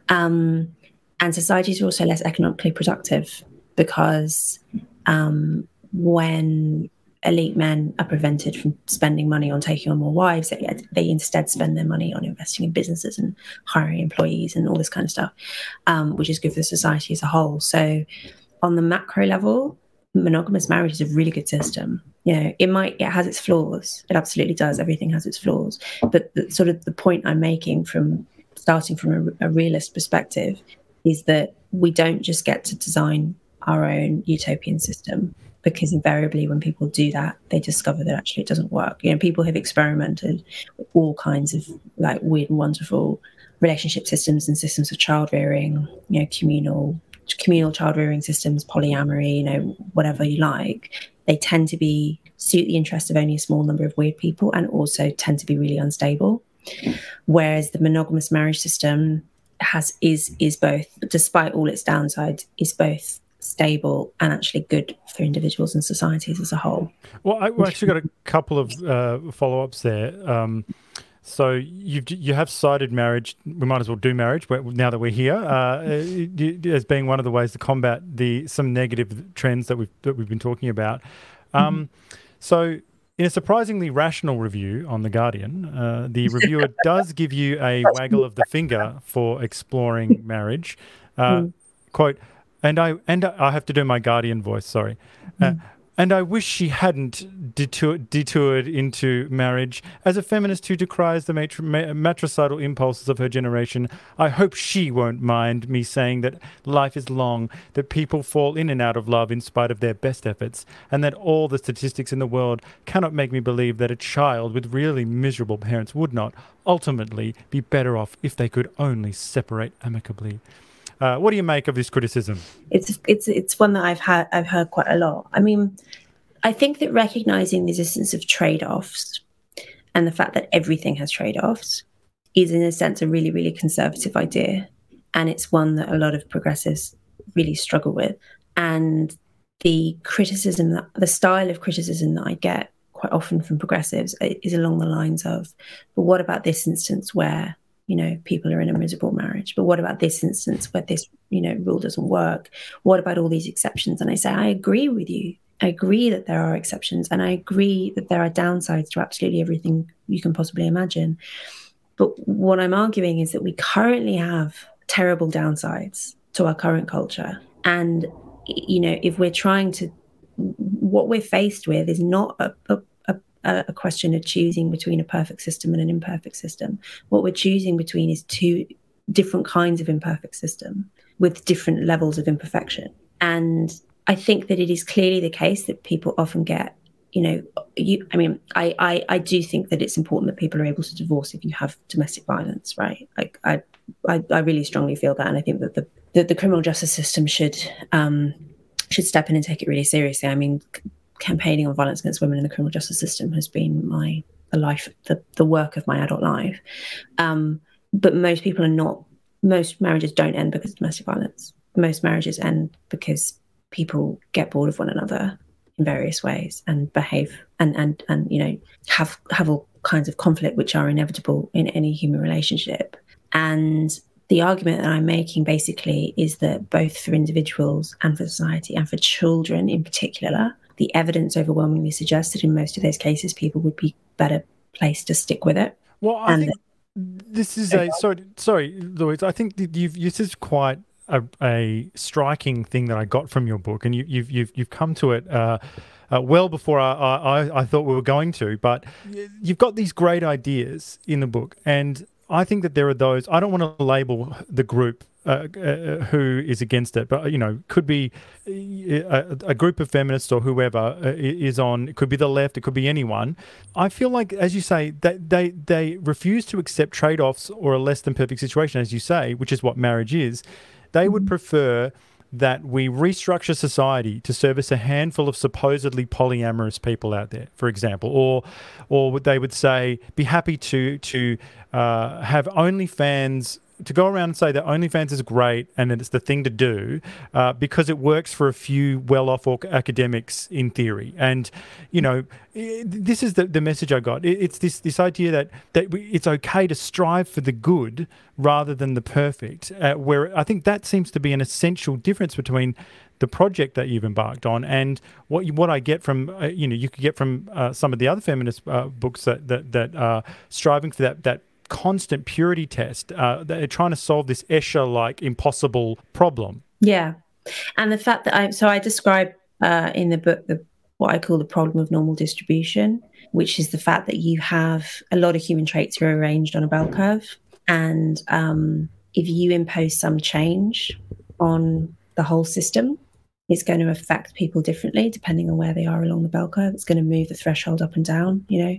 Um, and societies are also less economically productive because um, when elite men are prevented from spending money on taking on more wives, they, they, instead spend their money on investing in businesses and hiring employees and all this kind of stuff, um, which is good for society as a whole. So, on the macro level, monogamous marriage is a really good system. You know, it might it has its flaws. It absolutely does. Everything has its flaws. But the, sort of the point I'm making from starting from a, a realist perspective is that we don't just get to design our own utopian system because invariably when people do that they discover that actually it doesn't work. You know people have experimented with all kinds of like weird and wonderful relationship systems and systems of child rearing you know communal communal child rearing systems polyamory you know whatever you like. They tend to be suit the interest of only a small number of weird people and also tend to be really unstable. Whereas the monogamous marriage system has is is both, despite all its downsides, is both stable, and actually good for individuals and societies as a whole. Well, I actually got a couple of uh, follow ups there. Um, so you've you have cited marriage. We might as well do marriage but now that we're here uh, as being one of the ways to combat the some negative trends that we've that we've been talking about. Um, mm-hmm. So in a surprisingly rational review on The Guardian, uh, the reviewer does give you a waggle of the finger for exploring marriage. Uh, mm. Quote, and I and I have to do my Guardian voice. Sorry. Uh, mm. And I wish she hadn't detoured, detoured into marriage. As a feminist who decries the matri- matricidal impulses of her generation, I hope she won't mind me saying that life is long, that people fall in and out of love in spite of their best efforts, and that all the statistics in the world cannot make me believe that a child with really miserable parents would not, ultimately, be better off if they could only separate amicably. Uh, what do you make of this criticism? It's it's it's one that I've had I've heard quite a lot. I mean, I think that recognizing the existence of trade-offs and the fact that everything has trade-offs is in a sense a really really conservative idea, and it's one that a lot of progressives really struggle with. And the criticism that the style of criticism that I get quite often from progressives is along the lines of, but what about this instance where you know people are in a miserable marriage but what about this instance where this you know rule doesn't work? What about all these exceptions? And i say i agree with you. I agree that there are exceptions and i agree that there are downsides to absolutely everything you can possibly imagine. But what i'm arguing is that we currently have terrible downsides to our current culture. And you know if we're trying to what we're faced with is not a, a, a, a question of choosing between a perfect system and an imperfect system. What we're choosing between is two different kinds of imperfect system with different levels of imperfection. And I think that it is clearly the case that people often get, you know, you. I mean, I, I, I do think that it's important that people are able to divorce if you have domestic violence, right? Like, I, I, I really strongly feel that, and I think that the that the criminal justice system should um, should step in and take it really seriously. I mean, campaigning on violence against women in the criminal justice system has been my the life the, the work of my adult life. Um, but most people are not most marriages don't end because of domestic violence. Most marriages end because people get bored of one another in various ways and behave and and and you know have have all kinds of conflict which are inevitable in any human relationship. And the argument that I'm making basically is that both for individuals and for society and for children in particular, the evidence overwhelmingly suggests that in most of those cases, people would be better placed to stick with it. Well, I and think this is a sorry, sorry, Louise. I think you've this is quite a, a, striking thing that I got from your book, and you, have you've, you've you've come to it. Uh, uh, well before I, I, I thought we were going to, but you've got these great ideas in the book, and I think that there are those. I don't want to label the group uh, uh, who is against it, but you know, could be a, a, group of feminists or whoever uh, is on. It could be the left. It could be anyone. I feel like, as you say, that they they refuse to accept trade offs or a less than perfect situation, as you say, which is what marriage is. They would mm-hmm. prefer that we restructure society to service a handful of supposedly polyamorous people out there, for example, or or they would say be happy to to uh, have OnlyFans to go around and say that OnlyFans is great and that it's the thing to do uh, because it works for a few well-off academics in theory. And you know, this is the, the message I got. It's this this idea that that it's okay to strive for the good rather than the perfect. Uh, where I think that seems to be an essential difference between the project that you've embarked on and what you, what I get from uh, you know you could get from uh, some of the other feminist uh, books that that that are striving for that that constant purity test. Uh, they're trying to solve this Escher like impossible problem. Yeah. And the fact that I, so I describe uh, in the book the, what I call the problem of normal distribution, which is the fact that you have a lot of human traits are arranged on a bell curve. And um, if you impose some change on the whole system, it's going to affect people differently depending on where they are along the bell curve. It's going to move the threshold up and down, you know.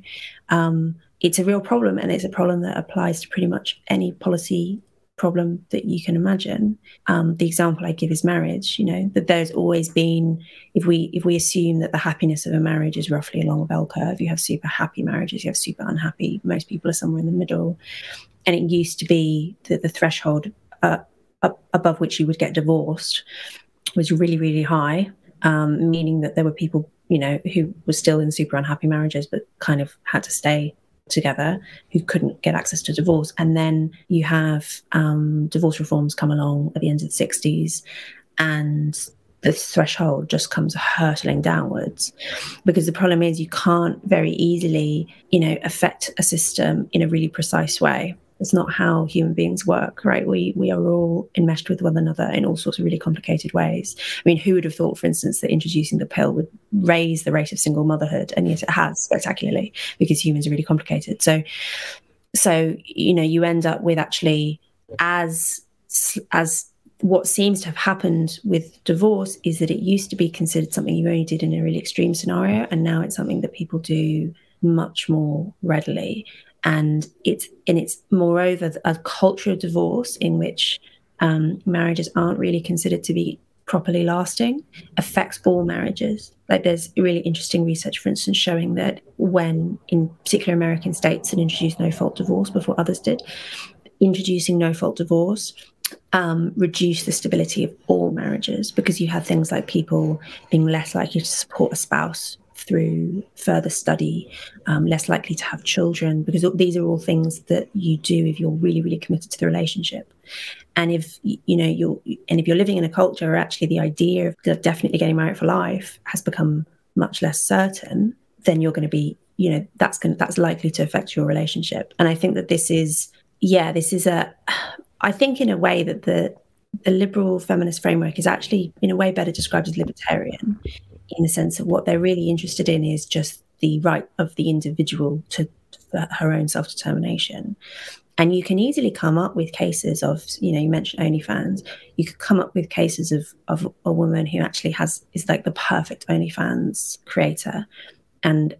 Um, it's a real problem and it's a problem that applies to pretty much any policy problem that you can imagine. Um, the example i give is marriage you know that there's always been if we if we assume that the happiness of a marriage is roughly along a bell curve you have super happy marriages you have super unhappy most people are somewhere in the middle and it used to be that the threshold uh, above which you would get divorced was really, really high, um, meaning that there were people, you know, who were still in super unhappy marriages, but kind of had to stay together who couldn't get access to divorce. And then you have um, divorce reforms come along at the end of the 60s, and the threshold just comes hurtling downwards because the problem is you can't very easily you know affect a system in a really precise way it's not how human beings work right? We we are all enmeshed with one another in all sorts of really complicated ways. I mean who would have thought for instance that introducing the pill would raise the rate of single motherhood? And yet it has spectacularly because humans are really complicated. So so you know you end up with actually as as what seems to have happened with divorce is that it used to be considered something you only did in a really extreme scenario, and now it's something that people do much more readily. And it's and it's moreover a culture of divorce in which um, marriages aren't really considered to be properly lasting affects all marriages. Like there's really interesting research, for instance, showing that when in particular American states had introduced no fault divorce before others did, introducing no fault divorce um, reduce the stability of all marriages because you have things like people being less likely to support a spouse through further study, um, less likely to have children, because these are all things that you do if you're really, really committed to the relationship. And if you know you're, and if you're living in a culture where actually the idea of definitely getting married for life has become much less certain, then you're going to be, you know, that's going that's likely to affect your relationship. And I think that this is, yeah, this is a I think in a way that the the liberal feminist framework is actually in a way better described as libertarian in the sense of what they're really interested in is just the right of the individual to her own self-determination. And you can easily come up with cases of you know you mentioned onlyfans. You could come up with cases of of a woman who actually has is like the perfect onlyfans creator. And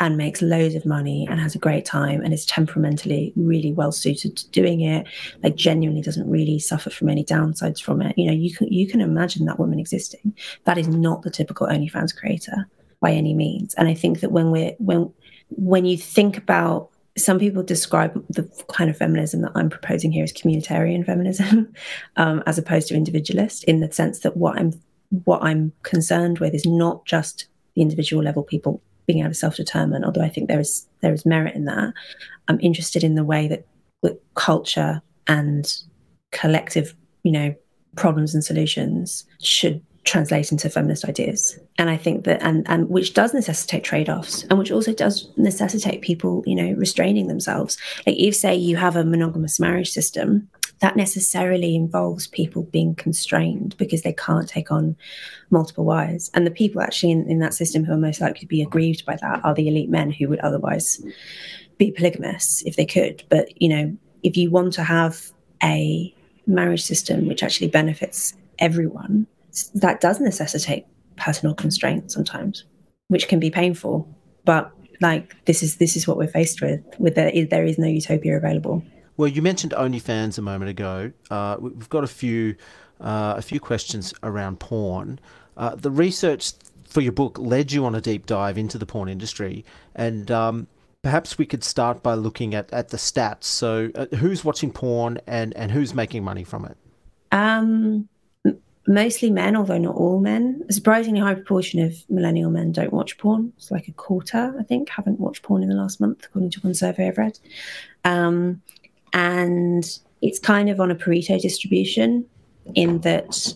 and makes loads of money and has a great time and is temperamentally really well suited to doing it like genuinely doesn't really suffer from any downsides from it. You know you can you can imagine that woman existing. That is not the typical onlyfans creator by any means. And i think that when we're when when you think about some people describe the kind of feminism that I'm proposing here as communitarian feminism, um, as opposed to individualist, in the sense that what I'm what I'm concerned with is not just the individual level people being able to self-determine although i think there is there is merit in that i'm interested in the way that, that culture and collective you know problems and solutions should translate into feminist ideas and i think that and and which does necessitate trade-offs and which also does necessitate people you know restraining themselves like if say you have a monogamous marriage system that necessarily involves people being constrained because they can't take on multiple wives. And the people actually in, in, that system who are most likely to be aggrieved by that are the elite men who would otherwise be polygamous if they could. But, you know, if you want to have a marriage system which actually benefits everyone, that does necessitate personal constraint sometimes, which can be painful. But like this is this is what we're faced with. With there is, there is no utopia available. Well, you mentioned OnlyFans a moment ago. Uh, we've got a few uh, a few questions around porn. Uh, the research for your book led you on a deep dive into the porn industry, and um, perhaps we could start by looking at, at the stats. So, uh, who's watching porn and, and who's making money from it? Um, mostly men, although not all men. A surprisingly high proportion of millennial men don't watch porn. It's like a quarter, I think, haven't watched porn in the last month, according to one survey I've read. Um, and it's kind of on a Pareto distribution in that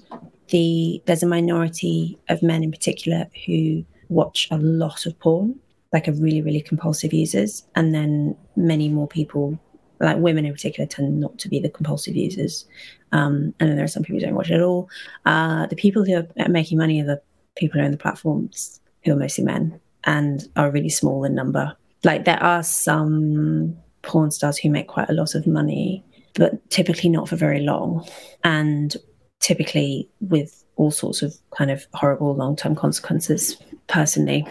the there's a minority of men in particular who watch a lot of porn, like are really really compulsive users, and then many more people, like women in particular, tend not to be the compulsive users. Um, and then there are some people who don't watch it at all. Uh, the people who are making money are the people who on the platforms who are mostly men and are really small in number. Like there are some porn stars who make quite a lot of money, but typically not for very long. And typically with all sorts of kind of horrible long term consequences, personally,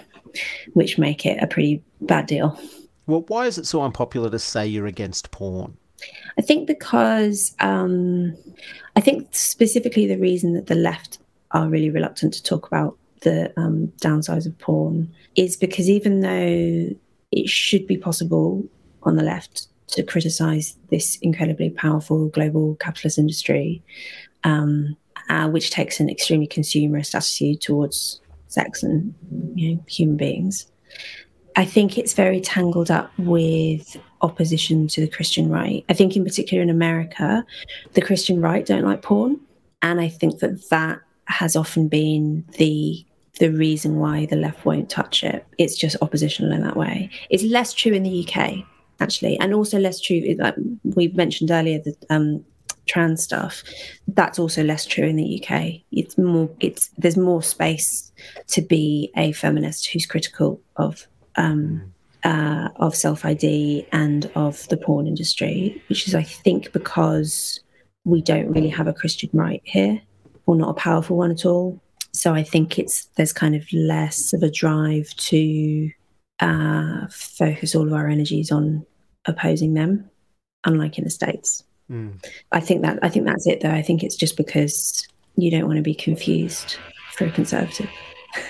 which make it a pretty bad deal. Well, why is it so unpopular to say you're against porn? I think because um, I think specifically the reason that the left are really reluctant to talk about the um, downsides of porn is because even though it should be possible on the left to criticize this incredibly powerful global capitalist industry. Um, uh, which takes an extremely consumerist attitude towards sex and you know, human beings. I think it's very tangled up with opposition to the Christian right. I think, in particular, in America, the Christian right don't like porn, and I think that that has often been the the reason why the left won't touch it. It's just oppositional in that way. It's less true in the UK actually, and also less true. Like we mentioned earlier, the um, trans stuff. That's also less true in the UK. It's more. It's there's more space to be a feminist who's critical of um, uh, of self ID and of the porn industry, which is, I think, because we don't really have a Christian right here, or not a powerful one at all. So I think it's there's kind of less of a drive to uh, focus all of our energies on opposing them, unlike in the states. Mm. I think that I think that's it, though. I think it's just because you don't want to be confused for a conservative.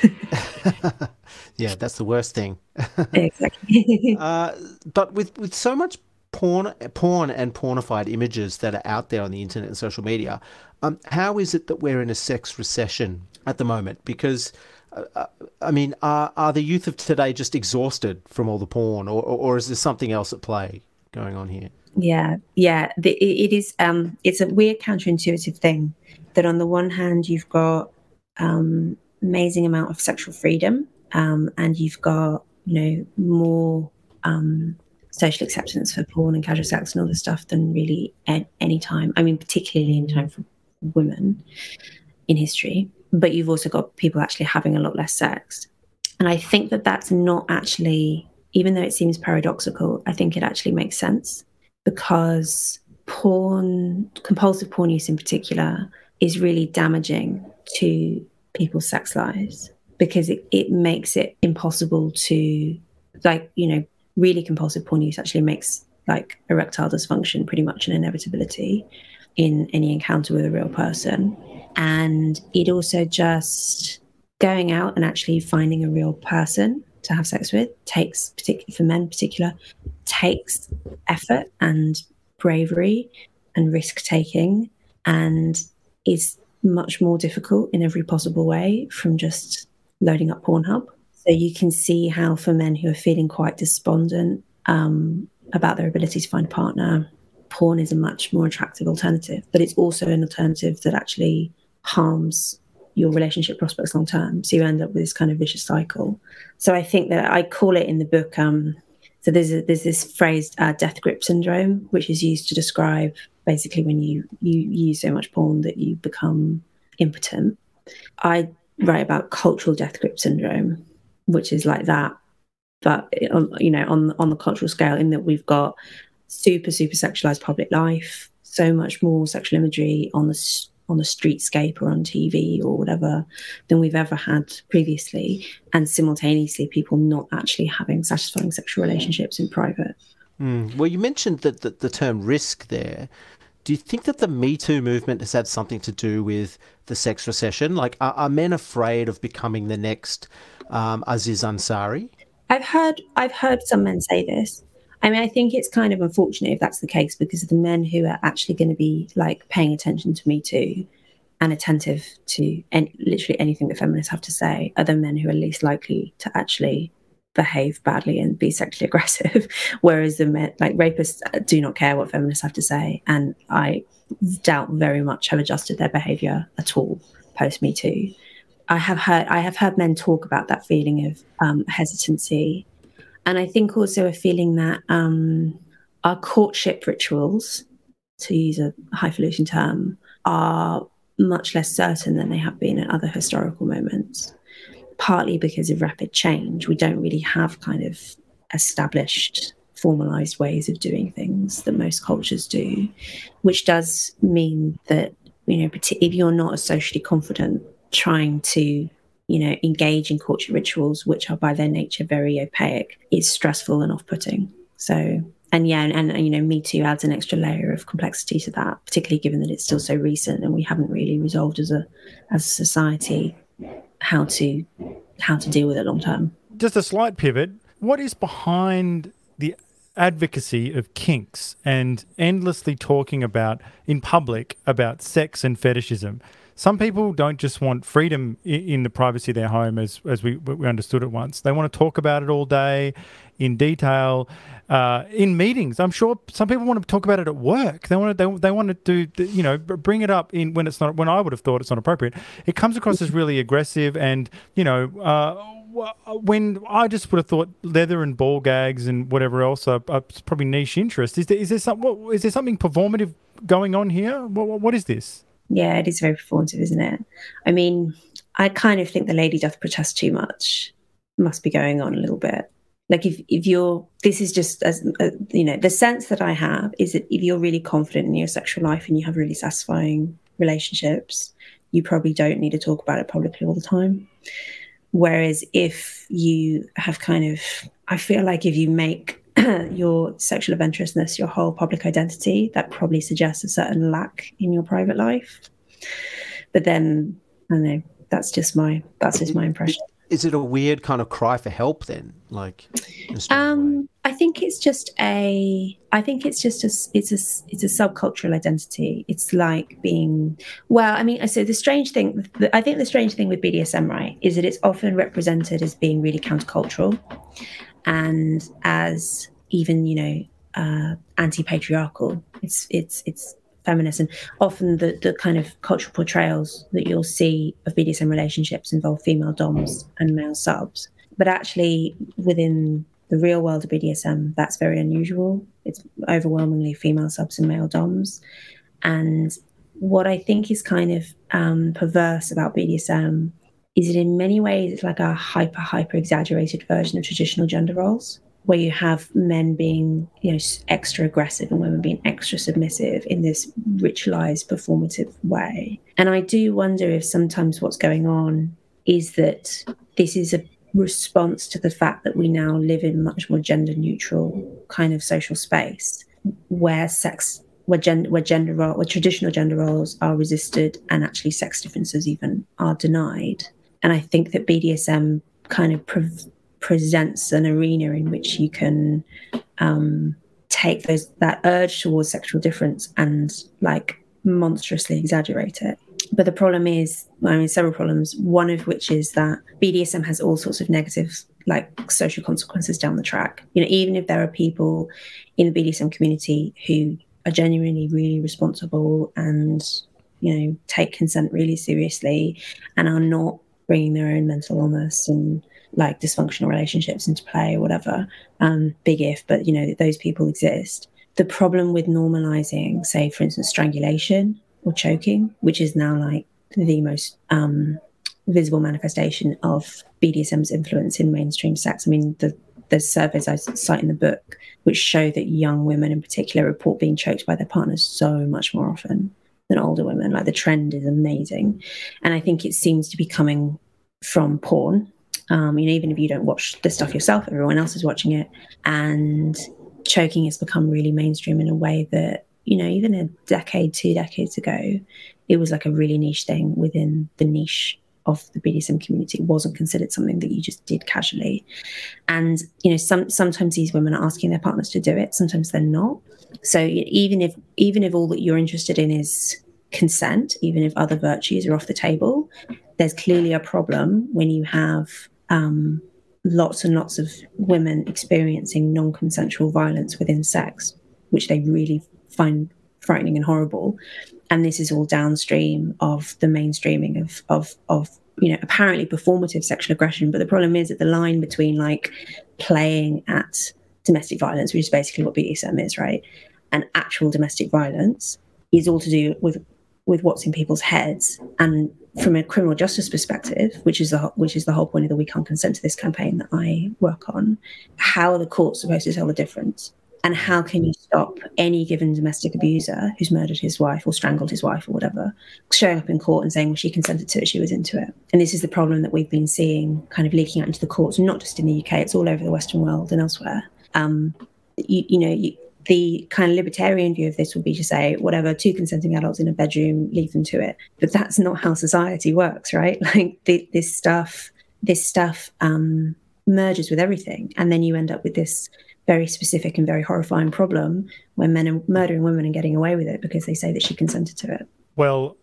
yeah, that's the worst thing. exactly. uh, but with with so much porn, porn and pornified images that are out there on the internet and social media, um, how is it that we're in a sex recession at the moment? Because uh, uh I mean, are are the youth of today just exhausted from all the porn, or or is there something else at play going on here? Yeah, yeah. The, it is. Um, it's a weird counterintuitive thing that on the one hand you've got um, amazing amount of sexual freedom, um, and you've got you know more um, social acceptance for porn and casual sex and all this stuff than really at any time. I mean, particularly in time for women in history. But you've also got people actually having a lot less sex, and I think that that's not actually, even though it seems paradoxical, I think it actually makes sense because porn, compulsive porn use in particular, is really damaging to people's sex lives because it, it makes it impossible to like you know really compulsive porn use actually makes like erectile dysfunction pretty much an inevitability in any encounter with a real person. And it also just going out and actually finding a real person to have sex with takes particularly for men in particular takes effort and bravery and risk taking and is much more difficult in every possible way from just loading up Pornhub. So you can see how, for men who are feeling quite despondent um, about their ability to find a partner, porn is a much more attractive alternative. But it's also an alternative that actually harms your relationship prospects long term. So you end up with this kind of vicious cycle. So I think that I call it in the book. Um, so there's a, there's this phrase, uh, death grip syndrome, which is used to describe basically when you you use so much porn that you become impotent. I write about cultural death grip syndrome, which is like that, but you know on on the cultural scale, in that we've got super super sexualized public life, so much more sexual imagery on the on the streetscape or on TV or whatever than we've ever had previously, and simultaneously people not actually having satisfying sexual relationships in private. Mm. Well, you mentioned that the, the term risk there. Do you think that the Me Too movement has had something to do with the sex recession? Like, are, are men afraid of becoming the next um, Aziz Ansari? I've heard I've heard some men say this. I mean, I think it's kind of unfortunate if that's the case because the men who are actually going to be like paying attention to Me Too and attentive to any, literally anything that feminists have to say are the men who are least likely to actually behave badly and be sexually aggressive, whereas the men, like rapists, do not care what feminists have to say, and I doubt very much have adjusted their behaviour at all post Me Too. I have heard I have heard men talk about that feeling of um, hesitancy, and I think also a feeling that um, our courtship rituals, to use a highfalutin term, are much less certain than they have been at other historical moments partly because of rapid change. We don't really have kind of established formalized ways of doing things that most cultures do, which does mean that, you know, if you're not socially confident, trying to, you know, engage in courtship rituals, which are by their nature very opaque, is stressful and off putting. So, and yeah, and, and, you know, Me Too adds an extra layer of complexity to that, particularly given that it's still so recent and we haven't really resolved as a as a society how to how to deal with it long term. Just a slight pivot. What is behind the advocacy of kinks and endlessly talking about in public about sex and fetishism? Some people don't just want freedom in, the privacy of their home as as we we understood it once. They want to talk about it all day, in detail, uh, in meetings. I'm sure some people want to talk about it at work. They want to they, they want to do you know bring it up in when it's not when I would have thought it's not appropriate. It comes across as really aggressive and you know. Uh, when I just would have thought leather and ball gags and whatever else are, are probably niche interest. Is there is there some what, is there something performative going on here? What, what is this? Yeah, it is very performative, isn't it? I mean, I kind of think the lady doth protest too much. Must be going on a little bit. Like if if you're, this is just as uh, you know, the sense that I have is that if you're really confident in your sexual life and you have really satisfying relationships, you probably don't need to talk about it publicly all the time. Whereas if you have kind of, I feel like if you make your sexual adventurousness your whole public identity, that probably suggests a certain lack in your private life. But then, I don't know, that's just my that's just my impression. Is it a weird kind of cry for help then? Like, um, I think it's just a. I think it's just a. It's a. It's a subcultural identity. It's like being. Well, I mean, so the strange thing. I think the strange thing with BDSM, right, is that it's often represented as being really countercultural, and as even you know uh, anti-patriarchal. It's it's it's feminist, and often the the kind of cultural portrayals that you'll see of BDSM relationships involve female doms and male subs. But actually, within the real world of BDSM, that's very unusual. It's overwhelmingly female subs and male doms, and what I think is kind of um, perverse about BDSM is that in many ways it's like a hyper hyper exaggerated version of traditional gender roles where you have men being you know extra aggressive and women being extra submissive in this ritualized performative way. And i do wonder if sometimes what's going on is that this is a response to the fact that we now live in much more gender neutral kind of social space where sex where gender where gender role where traditional gender roles are resisted and actually sex differences even are denied and I think that BDSM kind of pre- presents an arena in which you can um, take those that urge towards sexual difference and like monstrously exaggerate it. But the problem is, I mean, several problems. One of which is that BDSM has all sorts of negative, like social consequences down the track. You know, even if there are people in the BDSM community who are genuinely really responsible and you know take consent really seriously and are not bringing their own mental illness and like dysfunctional relationships into play or whatever. Um, big if, but you know, those people exist. The problem with normalizing, say, for instance, strangulation or choking, which is now like the most um, visible manifestation of BDSM's influence in mainstream sex. I mean, the there's surveys I cite in the book which show that young women in particular report being choked by their partners so much more often than older women. Like the trend is amazing. And I think it seems to be coming from porn. Um, you know, even if you don't watch the stuff yourself, everyone else is watching it. And choking has become really mainstream in a way that, you know, even a decade, two decades ago, it was like a really niche thing within the niche of the BDSM community. It wasn't considered something that you just did casually. And, you know, some sometimes these women are asking their partners to do it, sometimes they're not. So even if even if all that you're interested in is consent, even if other virtues are off the table, there's clearly a problem when you have um, lots and lots of women experiencing non consensual violence within sex, which they really find frightening and horrible. And this is all downstream of the mainstreaming of, of, of you know, apparently performative sexual aggression. But the problem is that the line between like playing at domestic violence, which is basically what BDSM is, right, and actual domestic violence is all to do with with what's in people's heads. And from a criminal justice perspective which is the which is the whole point of the we can't consent to this campaign that i work on how are the courts supposed to tell the difference? And how can you stop any given domestic abuser who's murdered his wife or strangled his wife or whatever showing up in court and saying well she consented to it she was into it. And this is the problem that we've been seeing kind of leaking out into the courts not just in the uk it's all over the western world and elsewhere. Um, you, you know you, the kind of libertarian view of this would be to say, whatever, two consenting adults in a bedroom, leave them to it. But that's not how society works, right? Like the, this stuff, this stuff um, merges with everything, and then you end up with this very specific and very horrifying problem where men are murdering women and getting away with it because they say that she consented to it. Well,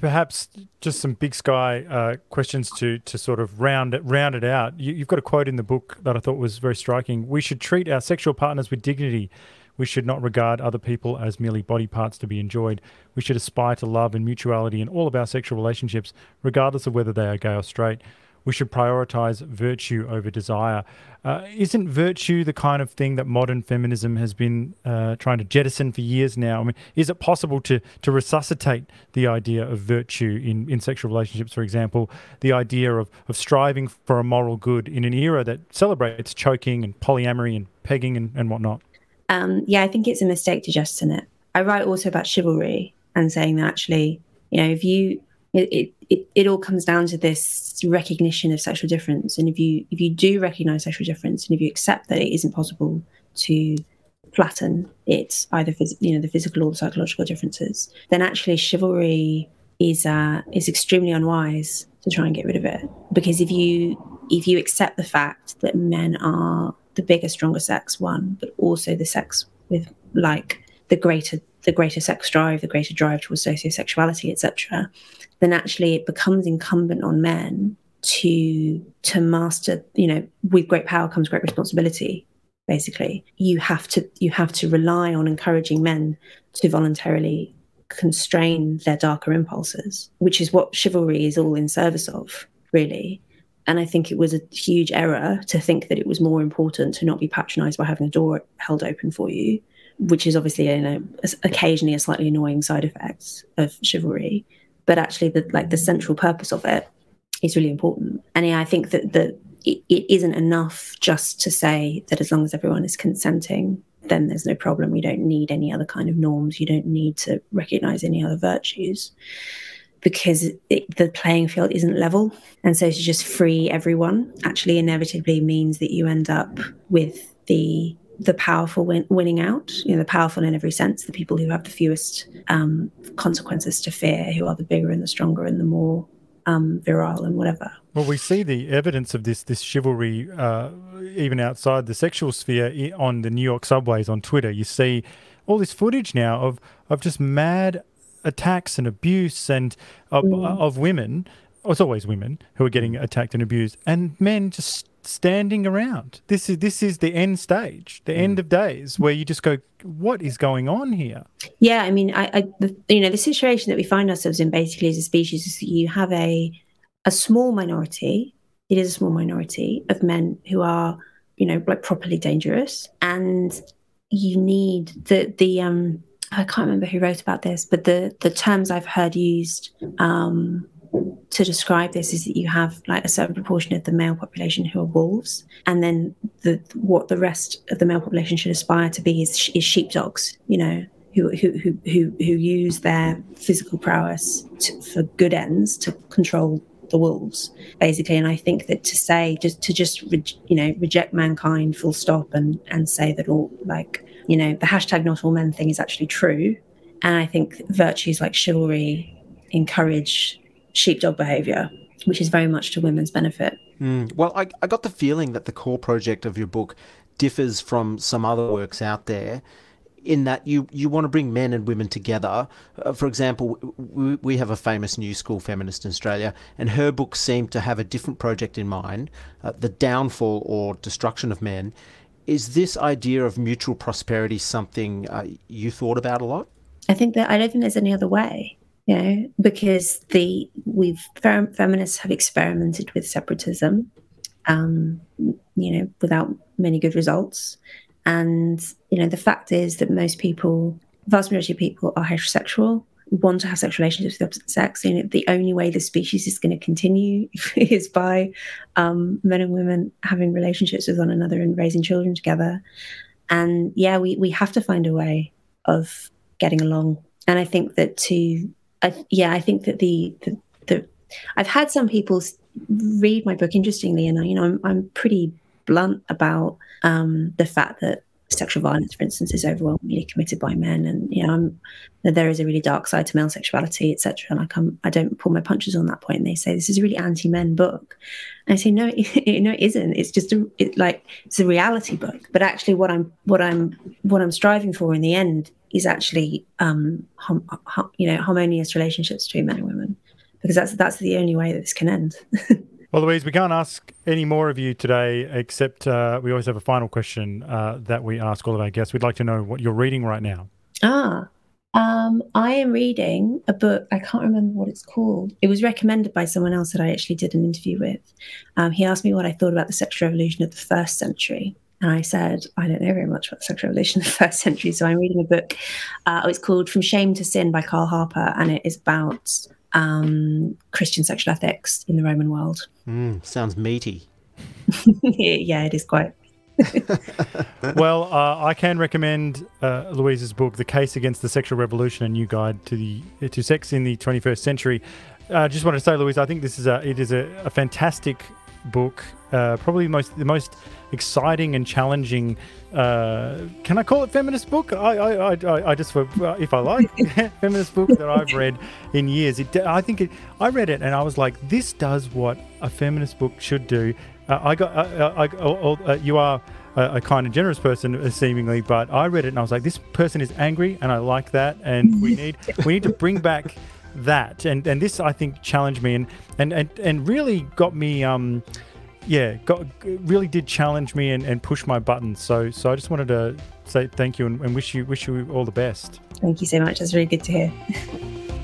perhaps just some big sky uh, questions to to sort of round it round it out. You, you've got a quote in the book that I thought was very striking. We should treat our sexual partners with dignity. We should not regard other people as merely body parts to be enjoyed. We should aspire to love and mutuality in all of our sexual relationships, regardless of whether they are gay or straight we should prioritize virtue over desire. Uh, isn't virtue the kind of thing that modern feminism has been uh, trying to jettison for years now? I mean, is it possible to to resuscitate the idea of virtue in, in sexual relationships, for example, the idea of, of striving for a moral good in an era that celebrates choking and polyamory and pegging and, and whatnot? Um, yeah, I think it's a mistake to jettison it. I write also about chivalry and saying that actually, you know, if you it, it, it all comes down to this recognition of sexual difference and if you if you do recognize sexual difference and if you accept that it isn't possible to flatten it either phys- you know the physical or the psychological differences then actually chivalry is uh is extremely unwise to try and get rid of it because if you if you accept the fact that men are the bigger stronger sex one but also the sex with like the greater the greater sex drive the greater drive towards sociosexuality etc then actually it becomes incumbent on men to to master you know with great power comes great responsibility basically. You have to you have to rely on encouraging men to voluntarily constrain their darker impulses which is what chivalry is all in service of really and i think it was a huge error to think that it was more important to not be patronized by having a door held open for you which is obviously you know occasionally a slightly annoying side effect of chivalry but actually the like the central purpose of it is really important. And yeah, I think that it, it isn't enough just to say that as long as everyone is consenting, then there's no problem. You don't need any other kind of norms. You don't need to recognize any other virtues because it, the playing field isn't level. And so to just free everyone actually inevitably means that you end up with the the powerful win- winning out, you know, the powerful in every sense, the people who have the fewest um, consequences to fear, who are the bigger and the stronger and the more um, virile and whatever. Well, we see the evidence of this this chivalry uh, even outside the sexual sphere on the New York subways on Twitter. You see all this footage now of of just mad attacks and abuse and of, mm. of women. it's always women who are getting attacked and abused, and men just standing around. This is this is the end stage, the mm. end of days, where you just go, "What is going on here?" Yeah, I mean, I, I the, you know, the situation that we find ourselves in basically as a species is you have a a small minority. It is a small minority of men who are, you know, like properly dangerous, and you need the the um. I can't remember who wrote about this, but the the terms I've heard used um, to describe this is that you have like a certain proportion of the male population who are wolves, and then the what the rest of the male population should aspire to be is, is sheepdogs. You know, who who who who, who use their physical prowess to, for good ends to control the wolves, basically. And I think that to say just to just you know reject mankind full stop and and say that all like you know the hashtag not all men thing is actually true. And I think virtues like chivalry encourage sheepdog behavior, which is very much to women's benefit. Mm. Well, I, I got the feeling that the core project of your book differs from some other works out there in that you, you want to bring men and women together. Uh, for example, we, we have a famous new school feminist in Australia, and her book seemed to have a different project in mind uh, the downfall or destruction of men. Is this idea of mutual prosperity something uh, you thought about a lot? I think that I don't think there's any other way you know, because the we've fem- feminists have experimented with separatism, um, you know, without many good results. And you know, the fact is that most people, vast majority of people, are heterosexual, want to have sexual relationships with the opposite sex. Know, the only way the species is going to continue is by um, men and women having relationships with one another and raising children together. And yeah, we we have to find a way of getting along. And I think that to I, yeah, I think that the, the, the I've had some people read my book interestingly, and I, you know, I'm, I'm pretty blunt about um, the fact that sexual violence, for instance, is overwhelmingly committed by men, and you know, I'm, there is a really dark side to male sexuality, etc. And I come, I don't pull my punches on that point. And they say this is a really anti-men book, and I say no, it, no, it isn't. It's just a, it, like it's a reality book. But actually, what I'm, what I'm, what I'm striving for in the end is actually um, hum, hum, you know harmonious relationships between men and women because that's that's the only way that this can end. well, Louise, we can't ask any more of you today, except uh, we always have a final question uh, that we ask all of our guests. We'd like to know what you're reading right now. Ah, um, I am reading a book. I can't remember what it's called. It was recommended by someone else that I actually did an interview with. Um, he asked me what I thought about the sexual revolution of the first century. And I said, I don't know very much about the sexual revolution of the first century. So I'm reading a book. Uh, it's called From Shame to Sin by Kyle Harper. And it is about um, Christian sexual ethics in the Roman world. Mm, sounds meaty. yeah, it is quite. well, uh, I can recommend uh, Louise's book, "The Case Against the Sexual Revolution: A New Guide to the to Sex in the 21st Century." I uh, just want to say, Louise, I think this is a it is a, a fantastic book. Uh, probably most the most exciting and challenging. Uh, can I call it feminist book? I I, I, I just if I like feminist book that I've read in years. It, I think it, I read it and I was like, this does what a feminist book should do. Uh, I got uh, uh I, uh, you are a, kind and generous person uh, seemingly, but I read it and I was like, this person is angry and I like that, and we need we need to bring back that and and this I think challenged me and and and, and really got me um yeah got really did challenge me and, and push my buttons so so I just wanted to say thank you and, and wish you wish you all the best. Thank you so much. That's really good to hear